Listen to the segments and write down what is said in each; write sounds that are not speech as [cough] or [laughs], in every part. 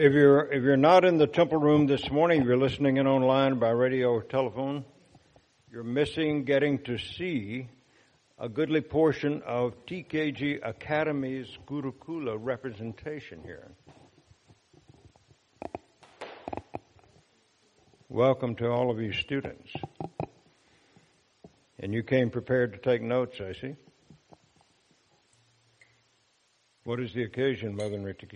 If you're if you're not in the temple room this morning, you're listening in online by radio or telephone, you're missing getting to see a goodly portion of TKG Academy's Gurukula representation here. Welcome to all of you students. And you came prepared to take notes, I see. What is the occasion, Mother Nritta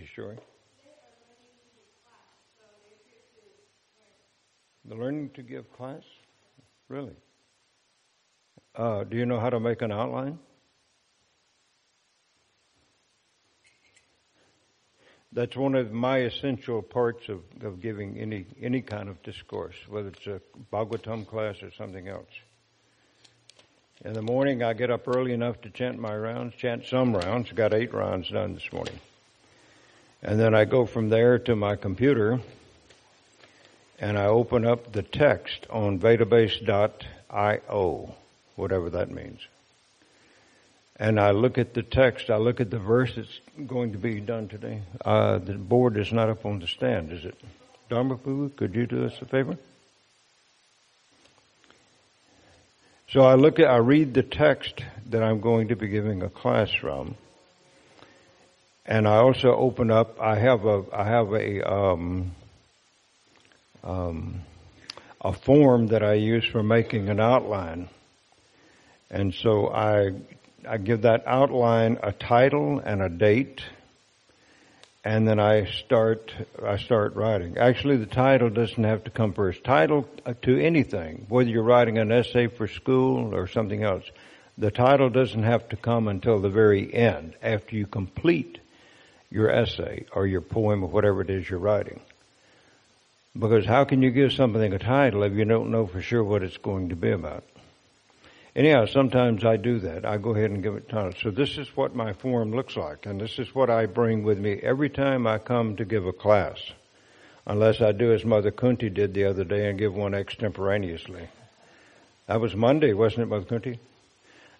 The learning to give class? Really? Uh, do you know how to make an outline? That's one of my essential parts of, of giving any, any kind of discourse, whether it's a Bhagavatam class or something else. In the morning, I get up early enough to chant my rounds, chant some rounds. Got eight rounds done this morning. And then I go from there to my computer and I open up the text on vedabase.io, whatever that means. And I look at the text, I look at the verse that's going to be done today. Uh, the board is not up on the stand, is it? Dharma could you do us a favor? So I look at, I read the text that I'm going to be giving a class from, and I also open up. I have a, I have a, um, um, a form that I use for making an outline, and so I I give that outline a title and a date, and then I start I start writing. Actually, the title doesn't have to come first. Title to anything, whether you're writing an essay for school or something else, the title doesn't have to come until the very end after you complete your essay or your poem or whatever it is you're writing. Because how can you give something a title if you don't know for sure what it's going to be about? Anyhow, sometimes I do that. I go ahead and give it time. So this is what my form looks like, and this is what I bring with me every time I come to give a class. Unless I do as Mother Kunti did the other day and give one extemporaneously. That was Monday, wasn't it, Mother Kunti?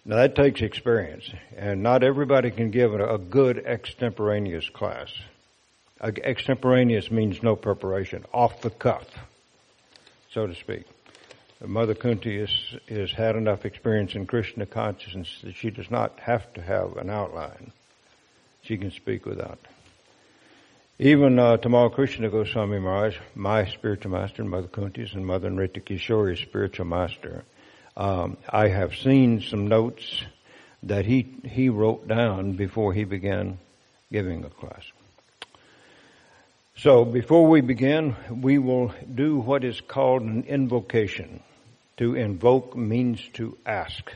Now that takes experience, and not everybody can give a good extemporaneous class. Extemporaneous means no preparation, off the cuff, so to speak. Mother Kunti is, has had enough experience in Krishna consciousness that she does not have to have an outline. She can speak without. Even uh, Tamal Krishna Goswami Maharaj, my spiritual master, Mother Kunti's, and Mother Nritta Kishori's spiritual master, um, I have seen some notes that he he wrote down before he began giving a class. So before we begin, we will do what is called an invocation. To invoke means to ask,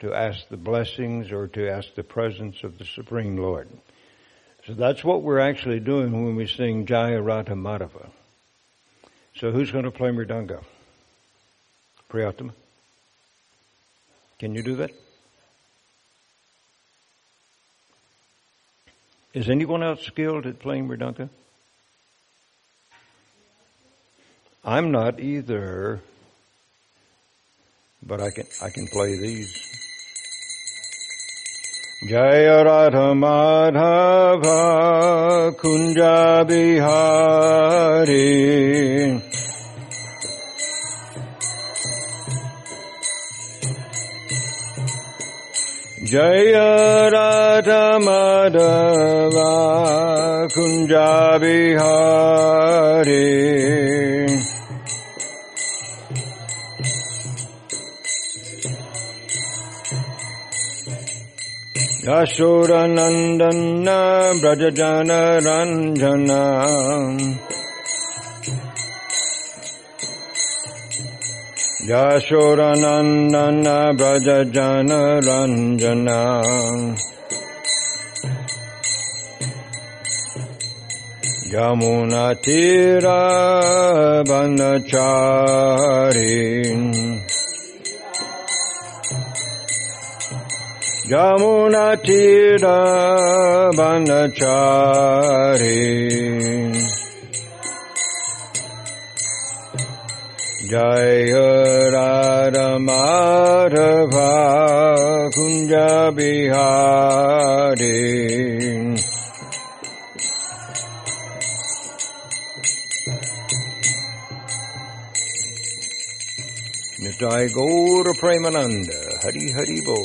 to ask the blessings or to ask the presence of the Supreme Lord. So that's what we're actually doing when we sing Jaya Radha Madhava. So who's going to play Mridanga? Priyatama? Can you do that? Is anyone else skilled at playing Mridanga? I'm not either but I can I can play these. Jaya Radha Madhava Kunja Bihari Jaya Radha Madhava Kunja Bihari यशोरनन्दन व्रजजन Ranjan यशोरनन्दन व्रजजन Ranjan Jamuna Tira Banachari Jaya Radha Madhava Kunja Bihari Nitai Gaur Premananda Hari Hari Bo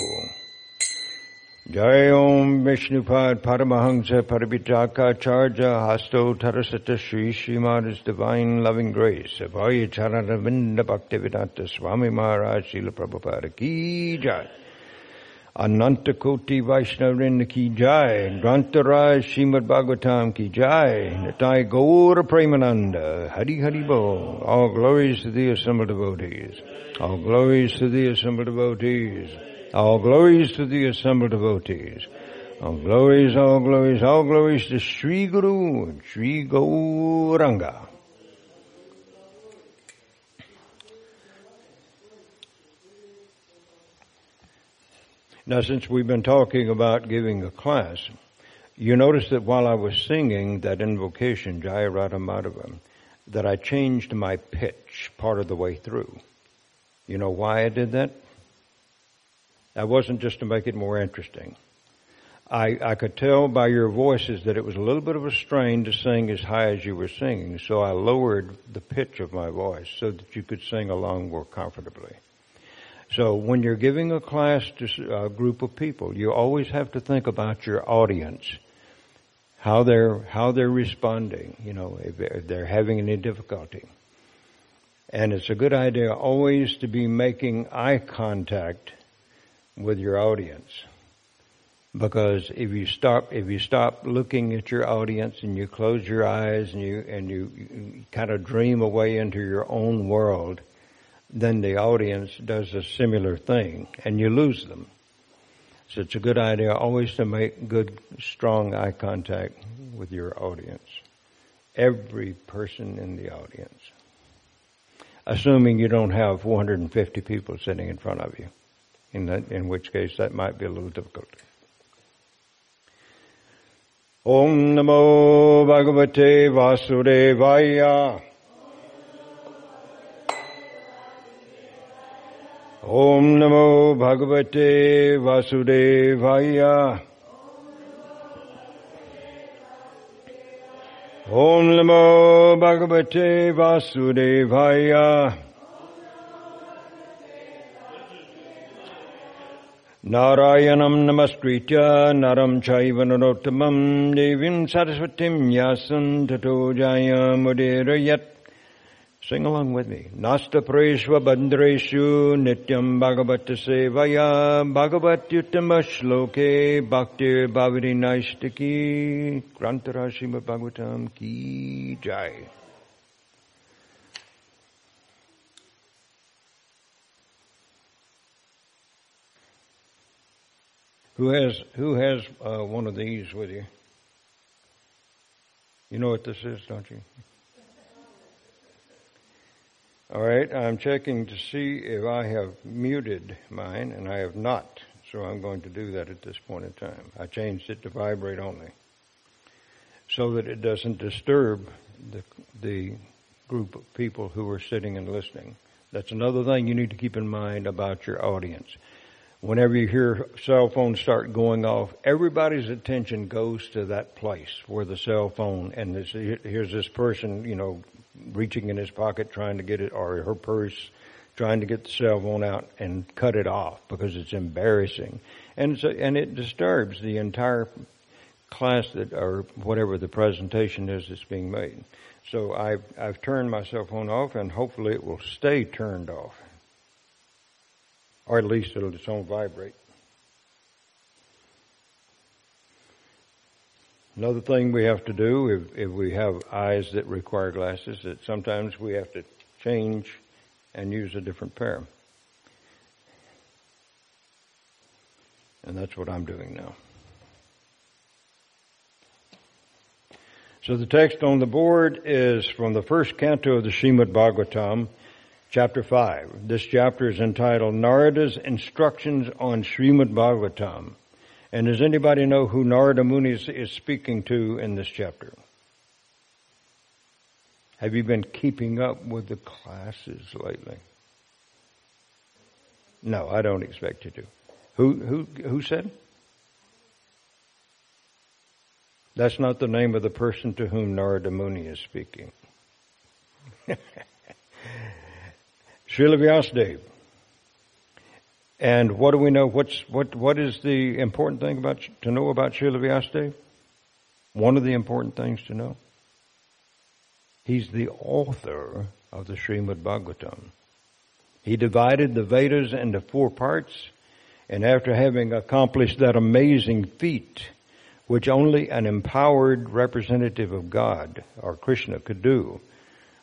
Jai Om Vishnupad Paramahamsa Parabhitaka Charja Hasto Tarasata Sri Srimada's Divine Loving Grace. Abhaya Charanavinda Bhaktivedanta Swami Maharaj Srila Prabhupada Ki Jai. Ananta Koti Vaishnavrinda Ki Jai. Grantaraj Srimad Bhagavatam Ki Jai. Nitai Gaura Premananda. Hari Hari Bo All glories to the assembled devotees. All glories to the assembled devotees all glories to the assembled devotees. All glories, all glories, all glories to Sri Guru, and Sri Gauranga. Now, since we've been talking about giving a class, you notice that while I was singing that invocation, Jaya Radha Madhava, that I changed my pitch part of the way through. You know why I did that? That wasn't just to make it more interesting. I, I could tell by your voices that it was a little bit of a strain to sing as high as you were singing, so I lowered the pitch of my voice so that you could sing along more comfortably. So when you're giving a class to a group of people, you always have to think about your audience, how they're how they're responding. You know, if they're having any difficulty, and it's a good idea always to be making eye contact with your audience. Because if you stop, if you stop looking at your audience and you close your eyes and you, and you, you kind of dream away into your own world, then the audience does a similar thing and you lose them. So it's a good idea always to make good, strong eye contact with your audience. Every person in the audience. Assuming you don't have 450 people sitting in front of you in, that, in which case that might be a little difficult. Om Namo Bhagavate Vasudevaya. Om Namo Bhagavate Vasudevaya. Om Namo Bhagavate Vasudevaya. Narayanam Namaskritya Naram Chaiva Narottamam Devim Saraswatim Yasan Tato Jaya Mudirayat Sing along with me. Nasta Preshva Bandreshu Nityam Bhagavata Sevaya Bhagavatyutama Shloke Bhakti Bhaviri Naishtaki Grantara Bhagavatam Ki Jai. Who has who has uh, one of these with you? You know what this is, don't you? All right, I'm checking to see if I have muted mine, and I have not. So I'm going to do that at this point in time. I changed it to vibrate only, so that it doesn't disturb the the group of people who are sitting and listening. That's another thing you need to keep in mind about your audience whenever you hear cell phones start going off, everybody's attention goes to that place where the cell phone and this, here's this person, you know, reaching in his pocket trying to get it or her purse trying to get the cell phone out and cut it off because it's embarrassing. And so, and it disturbs the entire class that or whatever the presentation is that's being made. So I've I've turned my cell phone off and hopefully it will stay turned off or at least it'll its own vibrate. Another thing we have to do if, if we have eyes that require glasses, that sometimes we have to change and use a different pair. And that's what I'm doing now. So the text on the board is from the first canto of the Srimad Bhagavatam, chapter 5. This chapter is entitled Narada's Instructions on Srimad Bhagavatam. And does anybody know who Narada Muni is, speaking to in this chapter? Have you been keeping up with the classes lately? No, I don't expect you to. Who, who, who said? That's not the name of the person to whom Narada Muni is speaking. [laughs] Srila. And what do we know? What's, what, what is the important thing about, to know about Srila? One of the important things to know. He's the author of the Srimad Bhagavatam. He divided the Vedas into four parts, and after having accomplished that amazing feat, which only an empowered representative of God or Krishna could do,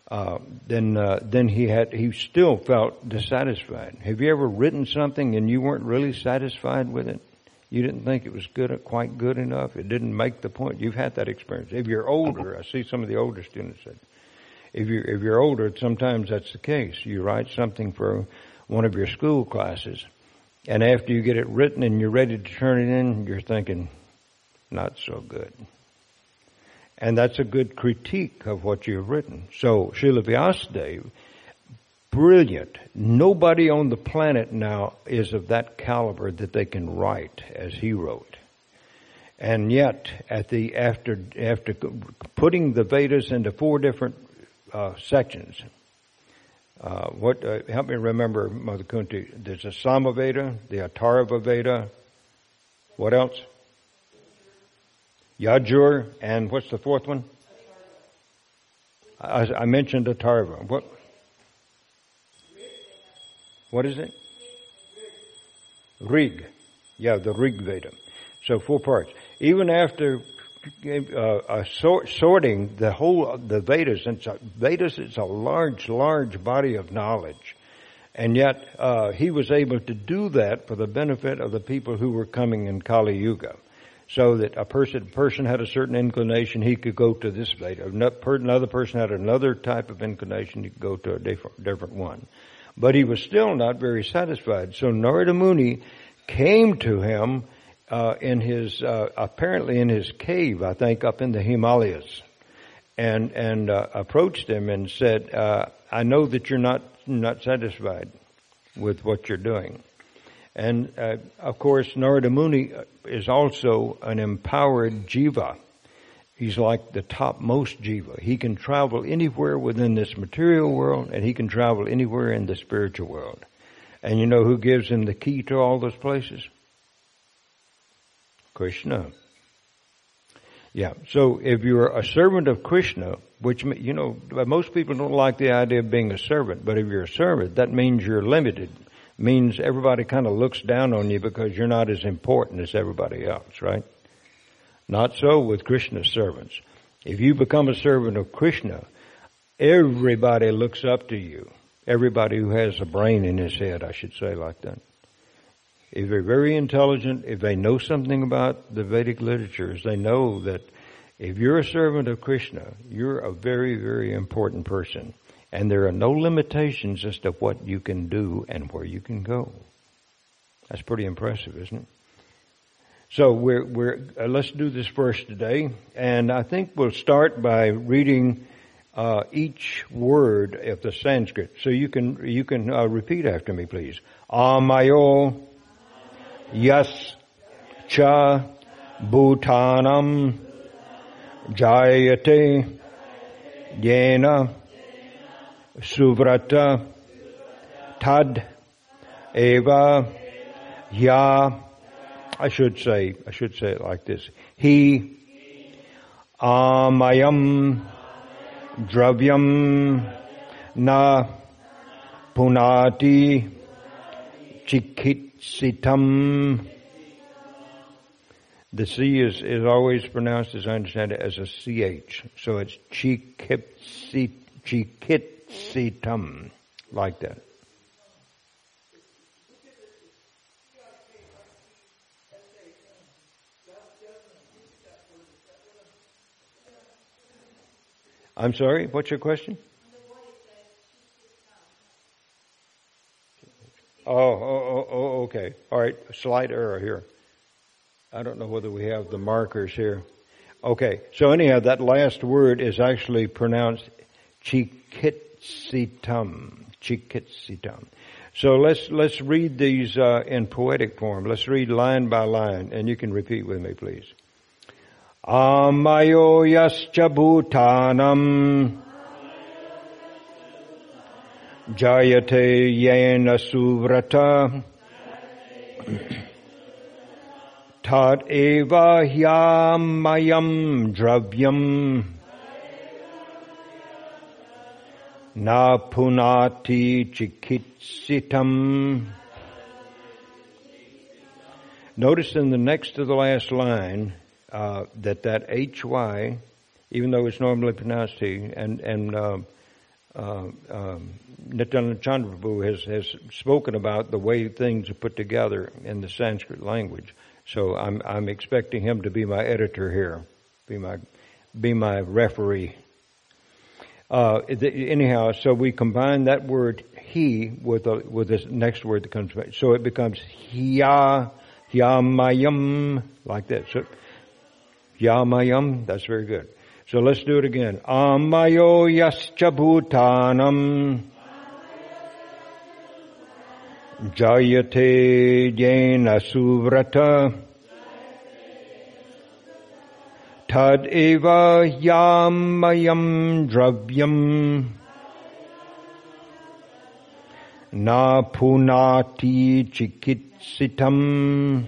uh, then uh, then he had he still felt dissatisfied. Have you ever written something and you weren't really satisfied with it? You didn't think it was good, quite good enough. It didn't make the point. You've had that experience. If you're older, I see some of the older students said, if you're if you're older, sometimes that's the case. You write something for one of your school classes, and after you get it written and you're ready to turn it in, you're thinking, not so good. And that's a good critique of what you've written. So, Srila Vyasadeva, brilliant. Nobody on the planet now is of that caliber that they can write as he wrote. And yet, at the, after, after putting the Vedas into four different uh, sections, uh, what, uh, help me remember, Mother Kunti, there's a Samaveda, the Atharva Veda, what else? Yajur, and what's the fourth one? I, I mentioned Atharva. What? What is it? Rig. Yeah, the Rig Veda. So four parts. Even after uh, uh, sort, sorting the whole the Vedas, and Vedas is a large, large body of knowledge, and yet uh, he was able to do that for the benefit of the people who were coming in Kali Yuga so that a person person had a certain inclination, he could go to this Veda. Another person had another type of inclination, he could go to a different, different one. But he was still not very satisfied. So Narada Muni came to him uh, in his uh, apparently in his cave, I think, up in the Himalayas, and and uh, approached him and said, uh, "I know that you're not not satisfied with what you're doing." And uh, of course, Narada Muni is also an empowered jiva. He's like the topmost jiva. He can travel anywhere within this material world, and he can travel anywhere in the spiritual world. And you know who gives him the key to all those places? Krishna. Yeah. So if you're a servant of Krishna, which you know most people don't like the idea of being a servant, but if you're a servant, that means you're limited means everybody kind of looks down on you because you're not as important as everybody else, right? Not so with Krishna's servants. If you become a servant of Krishna, everybody looks up to you. Everybody who has a brain in his head, I should say like that. If they're very intelligent, if they know something about the Vedic literatures, they know that if you're a servant of Krishna, you're a very, very important person. And there are no limitations as to what you can do and where you can go. That's pretty impressive, isn't it? So we're, we're, uh, let's do this first today. And I think we'll start by reading, uh, each word of the Sanskrit. So you can, you can uh, repeat after me, please. Amayo, yas, cha, bhutanam, jayate, yena, Suvrata Tad Eva Ya I should say I should say it like this. He Amayam Dravyam Na Punati Chikitsitam the C is, is always pronounced, as I understand it, as a CH. So it's chikit, chikit, sitam, like that. I'm sorry, what's your question? Oh, oh, oh, oh, okay. All right, slight error here. I don't know whether we have the markers here. Okay, so anyhow, that last word is actually pronounced chikit Chikitsitam. Chikitsitam. So let's, let's read these, uh, in poetic form. Let's read line by line, and you can repeat with me, please. Amayo yascha bhutanam Jayate yena suvrata. Tad eva hyamayam dravyam. Na punati chikitsitam. Notice in the next to the last line uh, that that hy, even though it's normally pronounced he, and and uh, uh, um, Nityananda has has spoken about the way things are put together in the Sanskrit language. So I'm I'm expecting him to be my editor here, be my be my referee. Uh, anyhow, so we combine that word he with a, with this next word that comes. So it becomes hiya Yamayam, like that. So, Yamayam, that's very good. So let's do it again. Amayo yascha bhutanam. Jayate jena suvrata. Tad eva yamayam dravyam. Na punati chikit Sitam.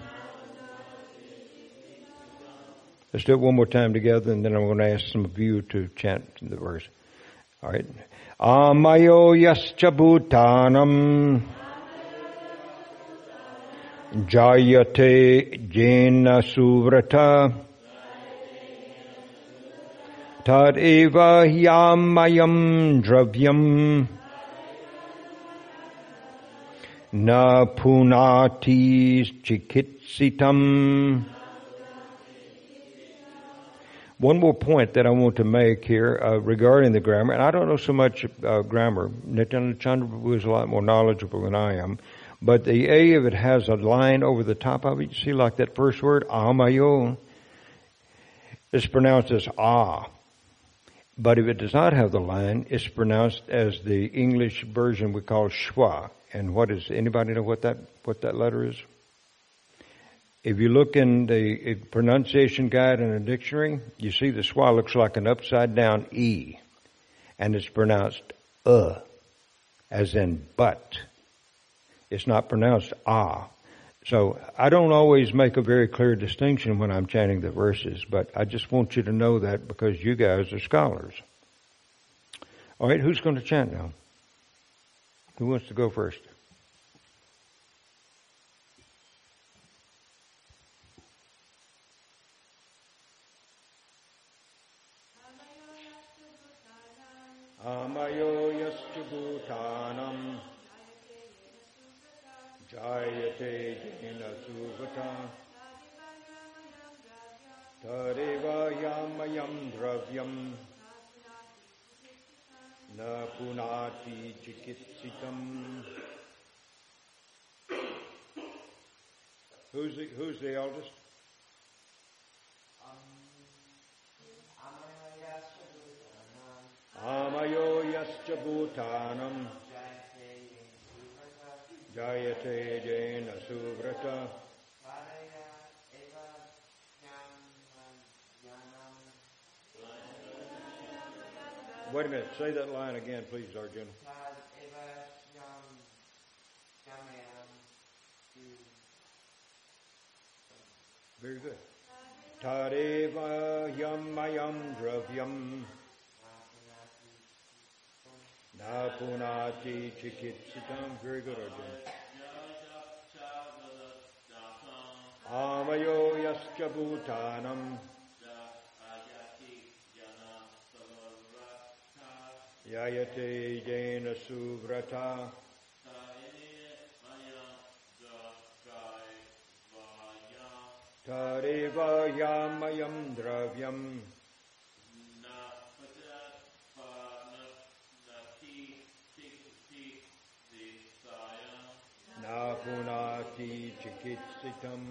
Let's do it one more time together, and then I'm going to ask some of you to chant the verse. All right. Amayo yascha bhutanam jayate jena suvrata yamayam dravyam na punati chikitsitam. One more point that I want to make here uh, regarding the grammar, and I don't know so much uh, grammar. Nityananda Chandraprabhu is a lot more knowledgeable than I am. But the A of it has a line over the top of it. You see, like that first word, amayo, it's pronounced as ah. But if it does not have the line, it's pronounced as the English version we call schwa. And what is anybody know what that what that letter is? If you look in the pronunciation guide in a dictionary, you see the schwa looks like an upside down E. And it's pronounced uh, as in but. It's not pronounced ah. So I don't always make a very clear distinction when I'm chanting the verses, but I just want you to know that because you guys are scholars. All right, who's going to chant now? Who wants to go first? Amayo yamayam dravyam na punati chikitsitam. Who's the, who's the eldest? Amayo yascha bhutanam jayate jena suvrata Wait a minute. Say that line again, please, Arjun. Very good. Tadeva yamayam dravyam napunati chikitsitam. Very good, Arjun. Amayo yascha bhutanam Yayate Jena Suvrata. Tareva Yamayam Dravyam. Na punati chikitsitam.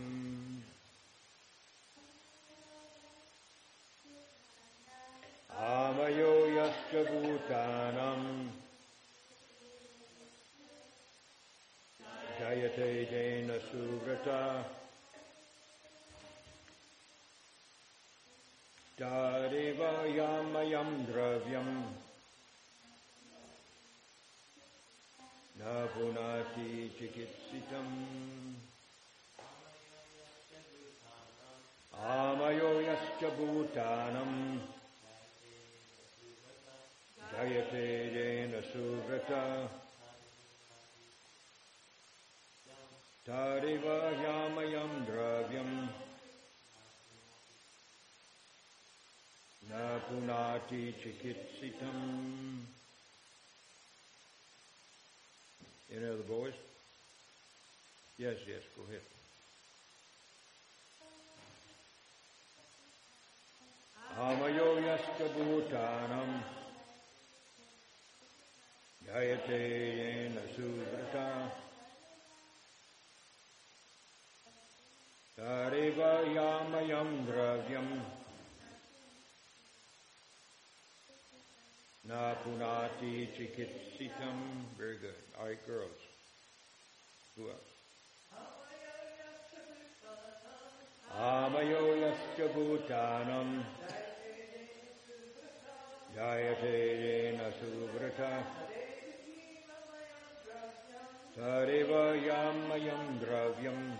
Amayo yascha bhutanam Jayate jena suvrata Dariva yamayam dravyam न पुनाति चिकित्सितम् आमयो यश्च भूतानम् जयते येन सुव्रत तरिव यामयम् द्रव्यम् न पुनाति चिकित्सितम् Any other boys? Yes, yes, go ahead. Amayo yaska bhutanam jayate yena subrata tariva yamayam dravyam na punati chikitsitam. Very good. All right, girls. Who else? Amayo yascha bhutanam jayate yena tariva yamayam dravyam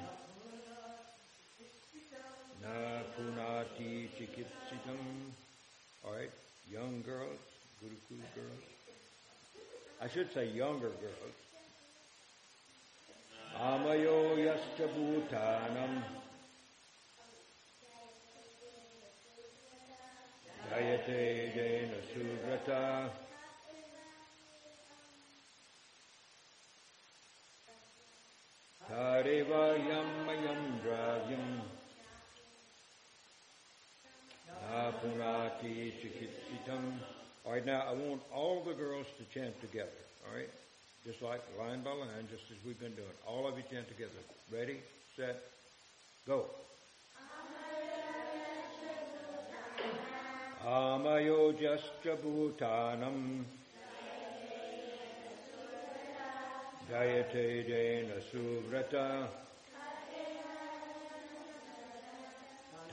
na punati chikitsitam. All right, young girls, Gurukul girls. I should say younger girls. Amayo jena Tareva yamayam dravyam. All right, now I want all the girls to chant together. All right, just like line by line, just as we've been doing. All of you chant together. Ready, set, go. Amayo jascha bhutanam Jayate suvrata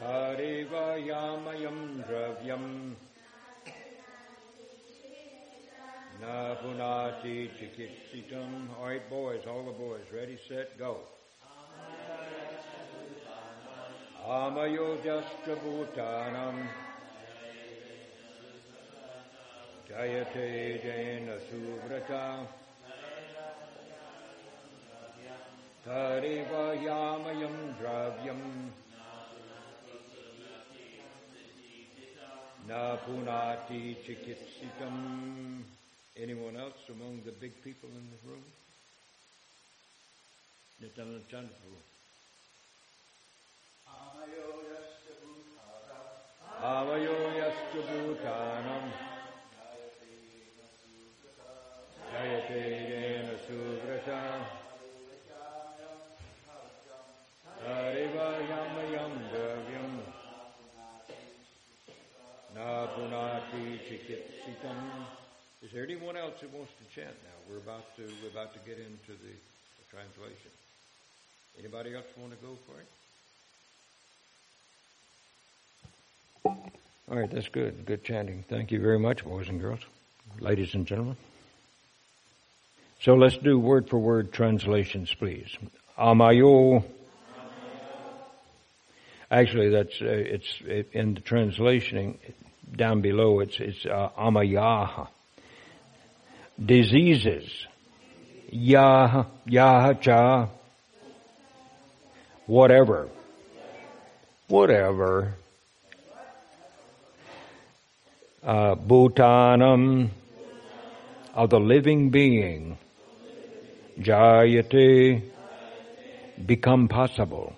Tariva yamayam dravyam Na punati chikitsitam. All right, boys, all the boys, ready, set, go. Amayo jascha bhutanam Jayate jena suvrata Tariva yamayam dravyam Na punati chikitsitam. Anyone else among the big people in the room? Nityananda Chandra. Avayo yastu bhutanam Jayate yena suvrata Hariva yamayam dravyam Na chikitsitam. Is there anyone else who wants to chant now? We're about to we're about to get into the, the translation. Anybody else want to go for it? All right, that's good. Good chanting. Thank you very much, boys and girls, ladies and gentlemen. So let's do word for word translations, please. Amayo. Actually, that's uh, it's it, in the translation down below. It's it's uh, amayaha. Diseases. Yah, yah, cha. Whatever. Whatever. Uh, Bhutanam of the living being. Jayate become possible.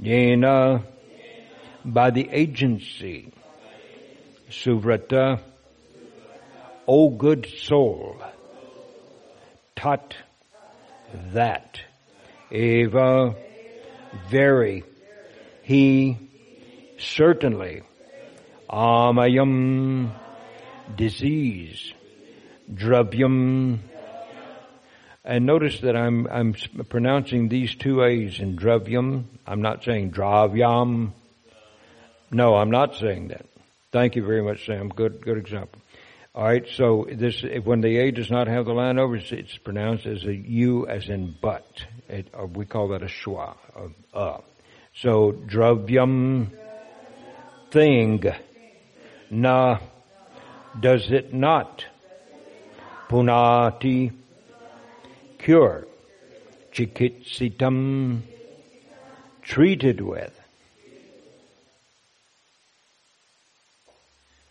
Yena by the agency. Suvrata O good soul, tat that, eva, very, he, certainly, amayam, disease, dravyam, and notice that I'm, I'm pronouncing these two A's in dravyam. I'm not saying dravyam. No, I'm not saying that. Thank you very much, Sam. Good, good example. All right, so this when the A does not have the line over, it's, pronounced as a U as in but. It, uh, we call that a schwa, a uh. So dravyam thing, na does it not? Punati cure, chikitsitam treated with.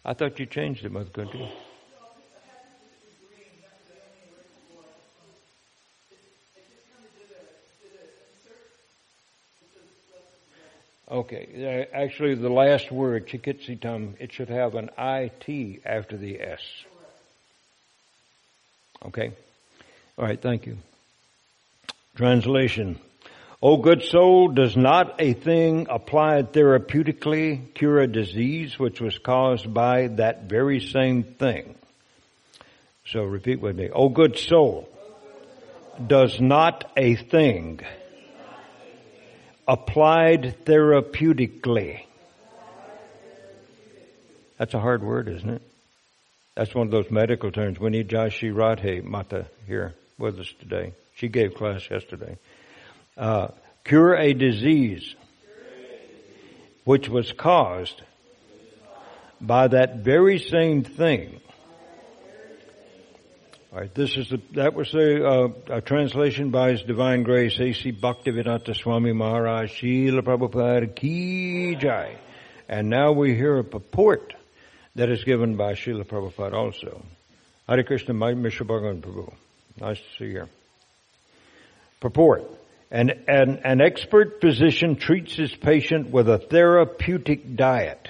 I thought you changed it, Mother Kunti. Okay, uh, actually the last word, chikitsitam, it should have an IT after the S. Okay? Alright, thank you. Translation. O good soul, does not a thing applied therapeutically cure a disease which was caused by that very same thing? So repeat with me. O good soul, does not a thing applied therapeutically. That's a hard word, isn't it? That's one of those medical terms. We need Jashi Radhe Mata here with us today. She gave class yesterday. Uh, cure a disease which was caused by that very same thing all right, this is the, that was a, uh, a translation by His Divine Grace A.C. Bhaktivedanta Swami Maharaj Srila Prabhupada Ki Jai. And now we hear a purport that is given by Srila Prabhupada also. Hare Krishna, Mishra Bhagavan Prabhu. Nice to see you. Purport. An, an, an expert physician treats his patient with a therapeutic diet.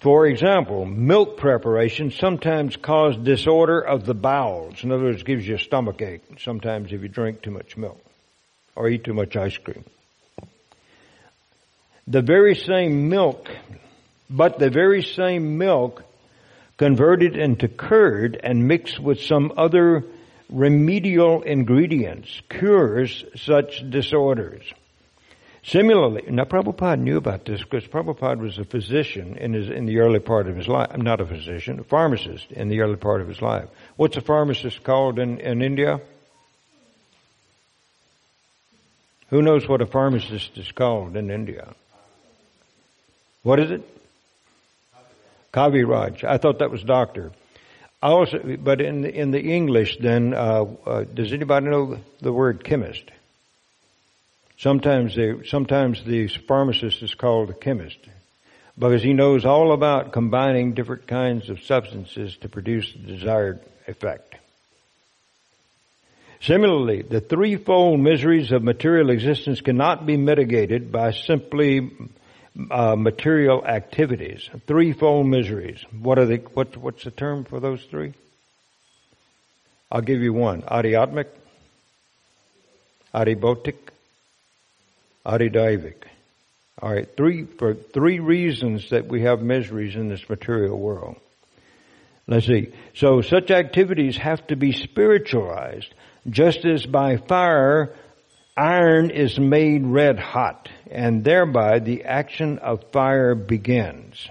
For example, milk preparation sometimes cause disorder of the bowels. In other words, gives you a stomach ache sometimes if you drink too much milk or eat too much ice cream. The very same milk, but the very same milk converted into curd and mixed with some other remedial ingredients cures such disorders. Similarly, now Prabhupada knew about this because Prabhupada was a physician in his in the early part of his life. I'm not a physician, a pharmacist in the early part of his life. What's a pharmacist called in, in India? Who knows what a pharmacist is called in India? What is it? Kaviraj. I thought that was doctor. Also, but in the, in the English, then, uh, uh, does anybody know the word chemist? Sometimes they, sometimes the pharmacist is called a chemist because he knows all about combining different kinds of substances to produce the desired effect. Similarly, the threefold miseries of material existence cannot be mitigated by simply uh, material activities. Threefold miseries. What are the what, what's the term for those three? I'll give you one: adiatmic, adibhotic, Adidaivic. All right, three for three reasons that we have miseries in this material world. Let's see. So such activities have to be spiritualized, just as by fire iron is made red hot, and thereby the action of fire begins.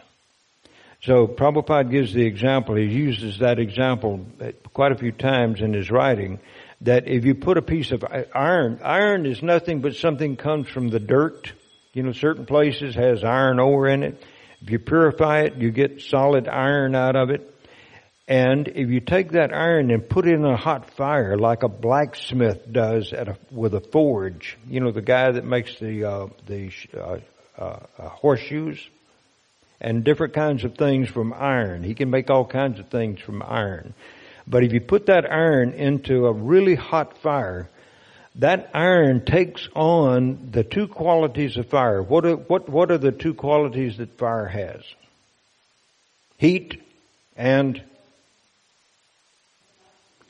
So Prabhupada gives the example, he uses that example quite a few times in his writing, that if you put a piece of iron, iron is nothing but something comes from the dirt. You know, certain places has iron ore in it. If you purify it, you get solid iron out of it. And if you take that iron and put it in a hot fire, like a blacksmith does at a, with a forge, you know, the guy that makes the uh, the uh, uh, uh horseshoes and different kinds of things from iron. He can make all kinds of things from iron. But if you put that iron into a really hot fire, that iron takes on the two qualities of fire. What are, what, what are the two qualities that fire has? Heat and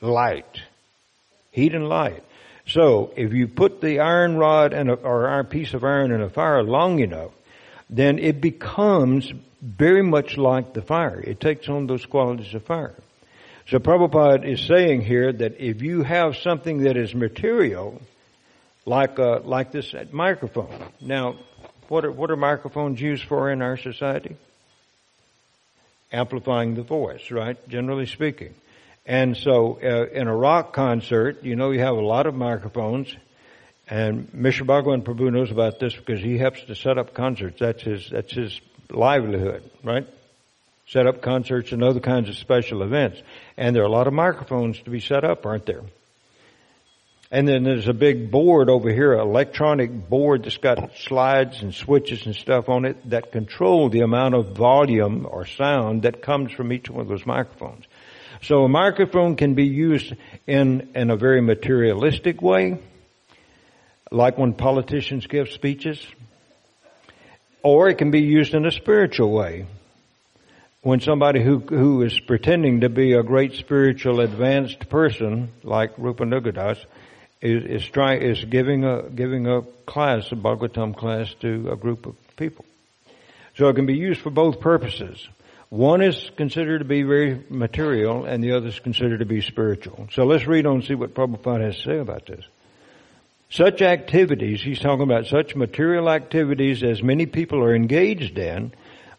light. Heat and light. So, if you put the iron rod a, or a piece of iron in a fire long enough, then it becomes very much like the fire. It takes on those qualities of fire. So Prabhupada is saying here that if you have something that is material, like uh, like this microphone. Now, what are what are microphones used for in our society? amplifying the voice, right? Generally speaking. And so, uh, in a rock concert, you know, you have a lot of microphones, and Mr. Bhagwan Prabhu knows about this because he helps to set up concerts. That's his, that's his livelihood, right? Set up concerts and other kinds of special events. And there are a lot of microphones to be set up, aren't there? And then there's a big board over here, an electronic board that's got slides and switches and stuff on it that control the amount of volume or sound that comes from each one of those microphones. So a microphone can be used in, in a very materialistic way, like when politicians give speeches, or it can be used in a spiritual way. When somebody who, who is pretending to be a great spiritual advanced person, like Rupanuga Das, is, is trying, is giving a, giving a class, a Bhagavatam class to a group of people. So it can be used for both purposes. One is considered to be very material and the other is considered to be spiritual. So let's read on and see what Prabhupada has to say about this. Such activities, he's talking about such material activities as many people are engaged in,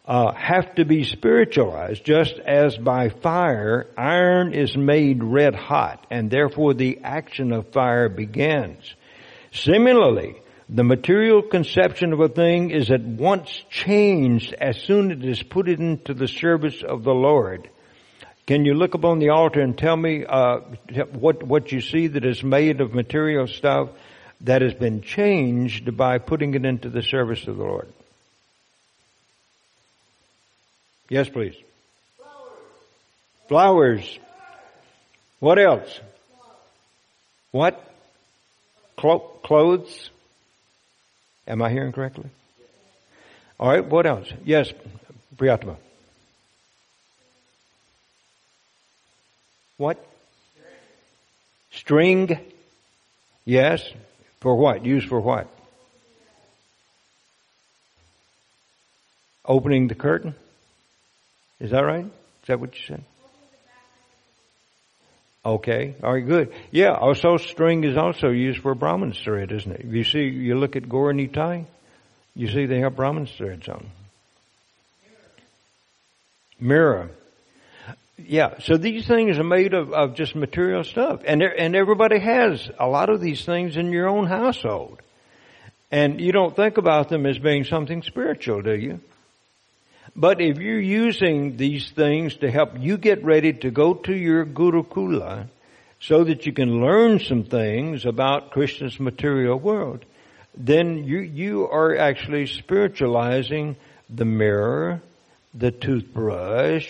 uh, have to be spiritualized just as by fire iron is made red hot and therefore the action of fire begins. Similarly, the material conception of a thing is at once changed as soon as it is put into the service of the Lord. Can you look upon the altar and tell me uh, what what you see that is made of material stuff that has been changed by putting it into the service of the Lord? Yes, please. Flowers. Flowers. What else? What? Clo- clothes. Am I hearing correctly? All right. What else? Yes, Priyatma. What? String. Yes. For what? Used for what? Opening the curtain. Is that right? Is that what you said? Okay. All right, good. Yeah, also string is also used for Brahmin's thread, isn't it? You see, you look at Gaura you see they have Brahmin's threads on. Mirror. Yeah, so these things are made of, of just material stuff. And, and everybody has a lot of these things in your own household. And you don't think about them as being something spiritual, do you? But if you're using these things to help you get ready to go to your Gurukula so that you can learn some things about Krishna's material world, then you, you are actually spiritualizing the mirror, the toothbrush,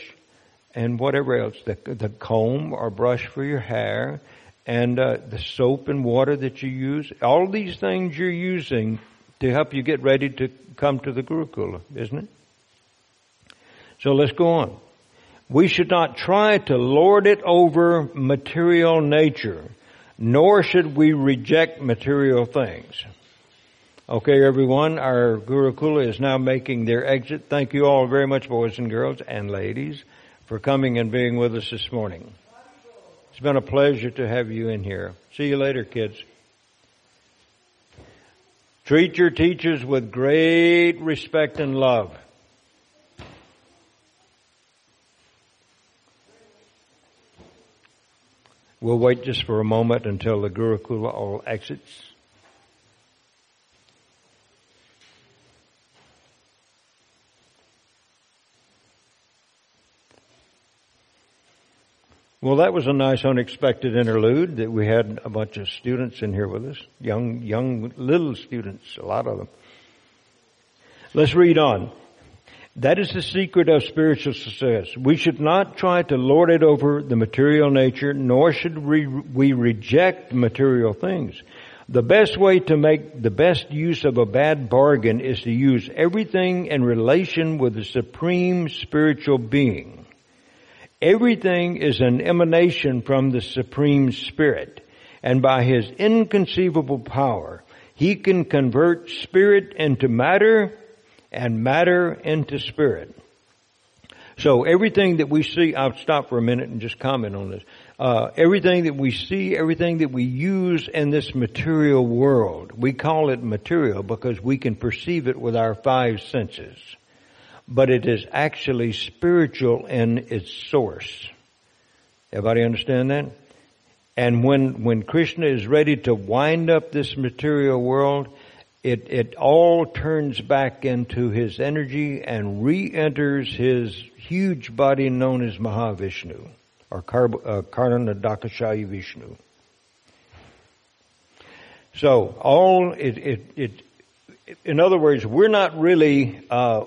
and whatever else, the, the comb or brush for your hair, and uh, the soap and water that you use. All these things you're using to help you get ready to come to the Gurukula, isn't it? So let's go on. We should not try to lord it over material nature, nor should we reject material things. Okay, everyone, our Gurukula is now making their exit. Thank you all very much, boys and girls and ladies, for coming and being with us this morning. It's been a pleasure to have you in here. See you later, kids. Treat your teachers with great respect and love. We'll wait just for a moment until the Gurukula all exits. Well, that was a nice unexpected interlude that we had a bunch of students in here with us. Young, young, little students, a lot of them. Let's read on. That is the secret of spiritual success. We should not try to lord it over the material nature, nor should we, we reject material things. The best way to make the best use of a bad bargain is to use everything in relation with the supreme spiritual being. Everything is an emanation from the supreme spirit, and by his inconceivable power, he can convert spirit into matter and matter into spirit. So everything that we see, I'll stop for a minute and just comment on this. Uh, everything that we see, everything that we use in this material world, we call it material because we can perceive it with our five senses. but it is actually spiritual in its source. Everybody understand that? And when, when Krishna is ready to wind up this material world, it, it all turns back into his energy and re-enters his huge body known as Mahavishnu, or Kar- uh, Vishnu. So all it, it, it in other words, we're not really uh,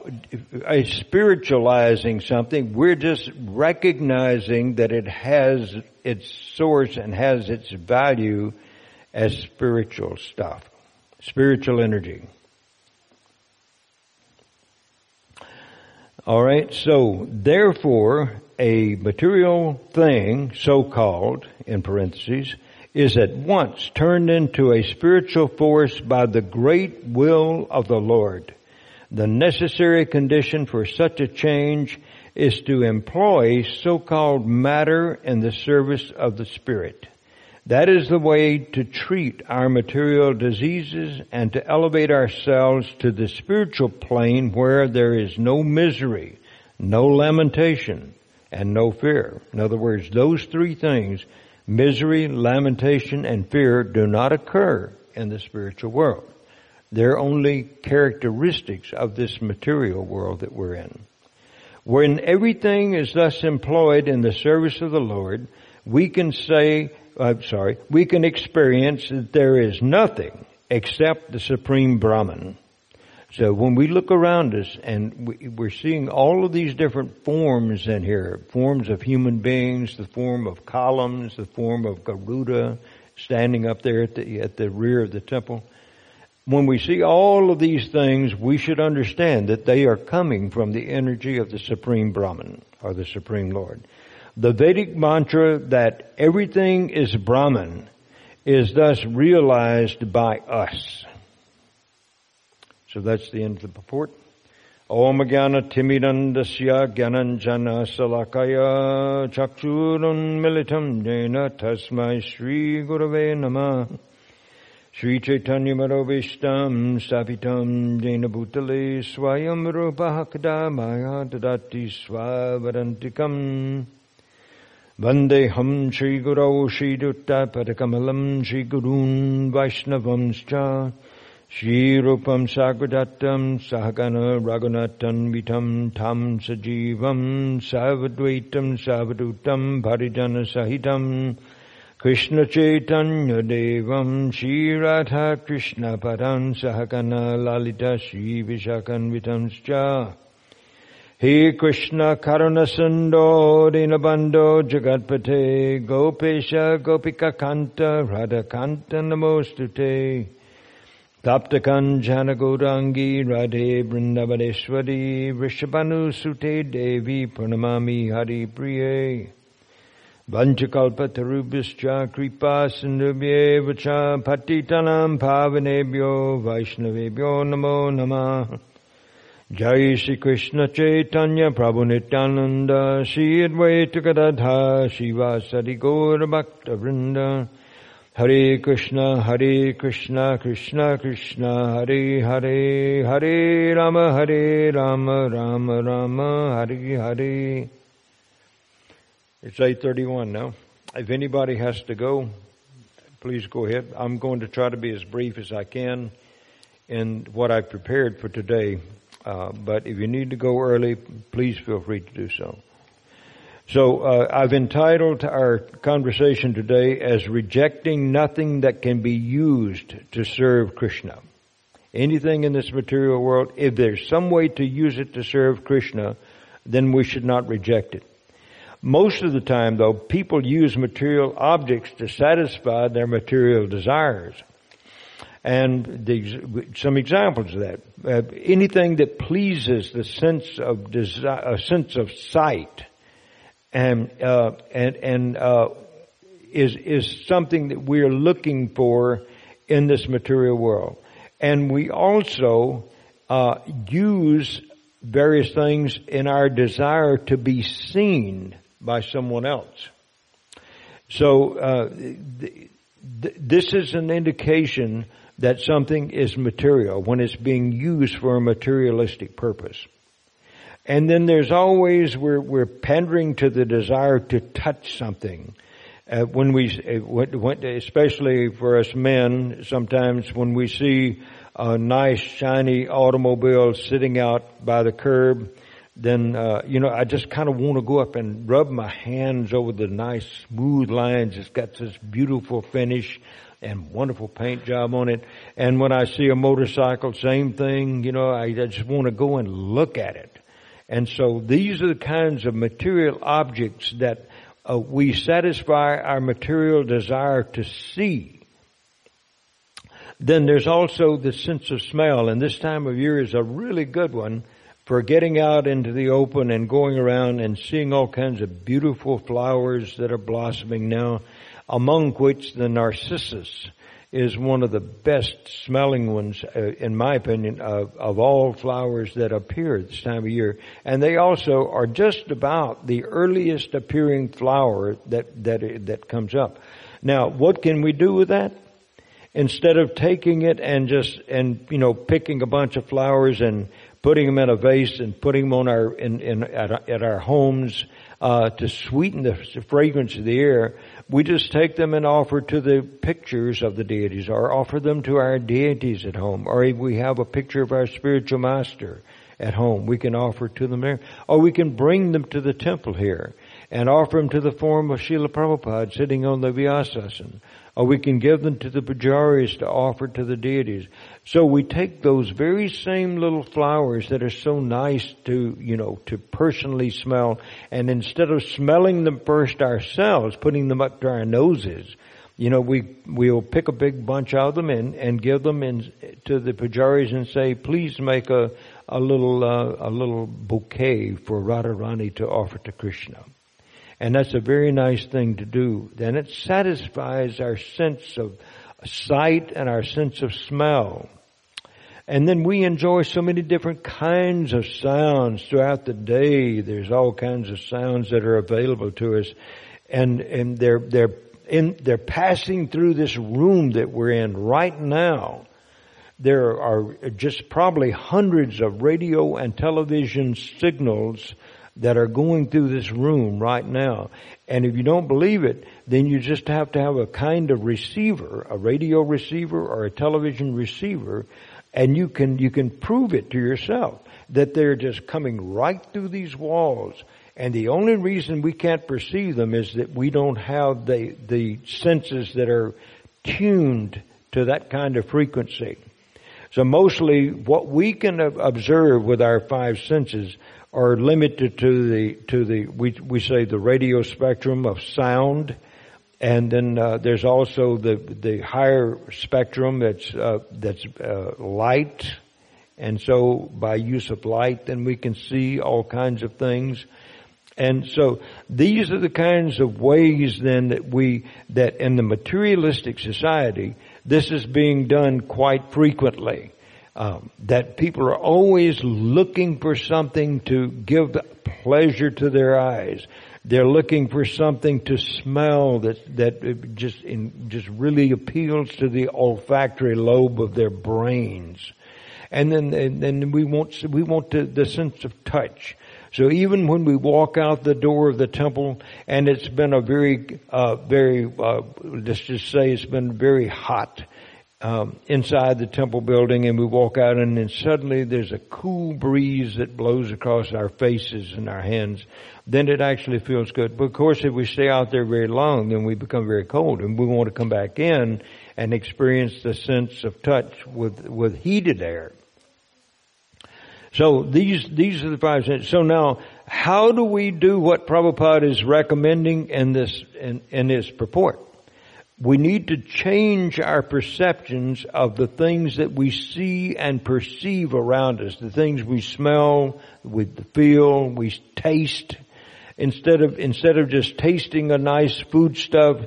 spiritualizing something. We're just recognizing that it has its source and has its value as spiritual stuff, spiritual energy. All right. So, therefore, a material thing, so called, in parentheses, is at once turned into a spiritual force by the great will of the Lord. The necessary condition for such a change is to employ so-called matter in the service of the Spirit. That is the way to treat our material diseases and to elevate ourselves to the spiritual plane where there is no misery, no lamentation, and no fear. In other words, those three things Misery, lamentation, and fear do not occur in the spiritual world. They're only characteristics of this material world that we're in. When everything is thus employed in the service of the Lord, we can say, I'm sorry, we can experience that there is nothing except the Supreme Brahman. So when we look around us and we, are seeing all of these different forms in here, forms of human beings, the form of columns, the form of Garuda standing up there at the, at the rear of the temple. When we see all of these things, we should understand that they are coming from the energy of the Supreme Brahman or the Supreme Lord. The Vedic mantra that everything is Brahman is thus realized by us. So that's the end of the purport. Om Jnana Timirandhasya Jnananjana Salakaya Chakshurun Militam Jena Tasmai Shri Gurave Nama Shri Chaitanya Madhavishtam Sapitam Jena Bhutale Swayam Rupahakada Maya Dadati Swavarantikam Vandeham Sri Gurau Sri Dutta Padakamalam Sri Gurun Vaishnavamscha Sri Rupam Sagradattam Sahagana Raghunatan Vitam Tam Sajivam Savadvaitam Savadutam Parijana Sahitam Krishna Chaitanya Devam Sri Radha Krishna Padan Sahagana Lalita Sri Vishakan Vitamscha he Krishna Karunasundo Dinabando Jagatpate Gopesha Gopika Kanta Radha Kanta Namostute Taptakan Janagorangi Radhe Vrindavaneshwari Vrishabhanu Sute Devi Pranamami Hari Priye Vanchakalpa Tarubhischa Kripa Sindhubhye Vacha Patitanam Pavanebhyo Vaishnavebhyo Namo Namah Jai Shri Krishna Chaitanya Prabhu Nityananda Shri Advaita Gadadhara Shrivasadi Gaur Bhakta Vrinda Hare Krishna, Hare Krishna, Krishna Krishna, Hare Hare, Hare Rama, Hare Rama, Rama Rama, Hare Hare. It's 8.31 now. If anybody has to go, please go ahead. I'm going to try to be as brief as I can in what I've prepared for today. Uh, but if you need to go early, please feel free to do so. So uh, I've entitled our conversation today as rejecting nothing that can be used to serve Krishna. Anything in this material world, if there's some way to use it to serve Krishna, then we should not reject it. Most of the time though, people use material objects to satisfy their material desires. And the, some examples of that. Uh, anything that pleases the sense of a sense of sight, and uh, and and uh, is is something that we are looking for in this material world, and we also uh, use various things in our desire to be seen by someone else. So uh, th- th- this is an indication that something is material when it's being used for a materialistic purpose. And then there's always, we're, we're pandering to the desire to touch something. Uh, when we, uh, especially for us men, sometimes when we see a nice shiny automobile sitting out by the curb, then uh, you know I just kind of want to go up and rub my hands over the nice smooth lines. It's got this beautiful finish and wonderful paint job on it. And when I see a motorcycle, same thing. You know, I, just want to go and look at it. And so these are the kinds of material objects that uh, we satisfy our material desire to see. Then there's also the sense of smell, and this time of year is a really good one for getting out into the open and going around and seeing all kinds of beautiful flowers that are blossoming now, among which the narcissus is one of the best smelling ones, uh, in my opinion, of, of all flowers that appear at this time of year. And they also are just about the earliest appearing flower that, that, that comes up. Now, what can we do with that? Instead of taking it and just, and, you know, picking a bunch of flowers and putting them in a vase and putting them on our, in, in, at, at our homes, uh, to sweeten the fragrance of the air, we just take them and offer to the pictures of the deities or offer them to our deities at home. Or if we have a picture of our spiritual master at home, we can offer to them there. Or we can bring them to the temple here and offer them to the form of Srila Prabhupada sitting on the Vyasasana or we can give them to the pujaris to offer to the deities. So we take those very same little flowers that are so nice to, you know, to personally smell, and instead of smelling them first ourselves, putting them up to our noses, you know, we, we'll pick a big bunch out of them and, and give them in, to the pujaris and say, please make a, a little, uh, a little bouquet for Radharani to offer to Krishna. And that's a very nice thing to do. Then it satisfies our sense of sight and our sense of smell. And then we enjoy so many different kinds of sounds throughout the day. There's all kinds of sounds that are available to us. And, and they're, they're in, they're passing through this room that we're in right now. There are just probably hundreds of radio and television signals that are going through this room right now. And if you don't believe it, then you just have to have a kind of receiver, a radio receiver or a television receiver, and you can, you can prove it to yourself that they're just coming right through these walls. And the only reason we can't perceive them is that we don't have the, the senses that are tuned to that kind of frequency. So mostly what we can observe with our five senses are limited to the to the we we say the radio spectrum of sound, and then uh, there's also the the higher spectrum that's uh, that's uh, light, and so by use of light, then we can see all kinds of things. And so these are the kinds of ways then that we, that in the materialistic society, this is being done quite frequently um, that people are always looking for something to give pleasure to their eyes. They're looking for something to smell that that just in, just really appeals to the olfactory lobe of their brains, and then and then we want we want to, the sense of touch. So even when we walk out the door of the temple, and it's been a very, uh, very, uh, let's just say it's been very hot, um, inside the temple building and we walk out and then suddenly there's a cool breeze that blows across our faces and our hands, then it actually feels good. But of course if we stay out there very long, then we become very cold and we want to come back in and experience the sense of touch with, with heated air. So these, these are the five senses. So now, how do we do what Prabhupada is recommending in this, in, in this purport? we need to change our perceptions of the things that we see and perceive around us, the things we smell, we feel, we taste. Instead of, instead of just tasting a nice food stuff,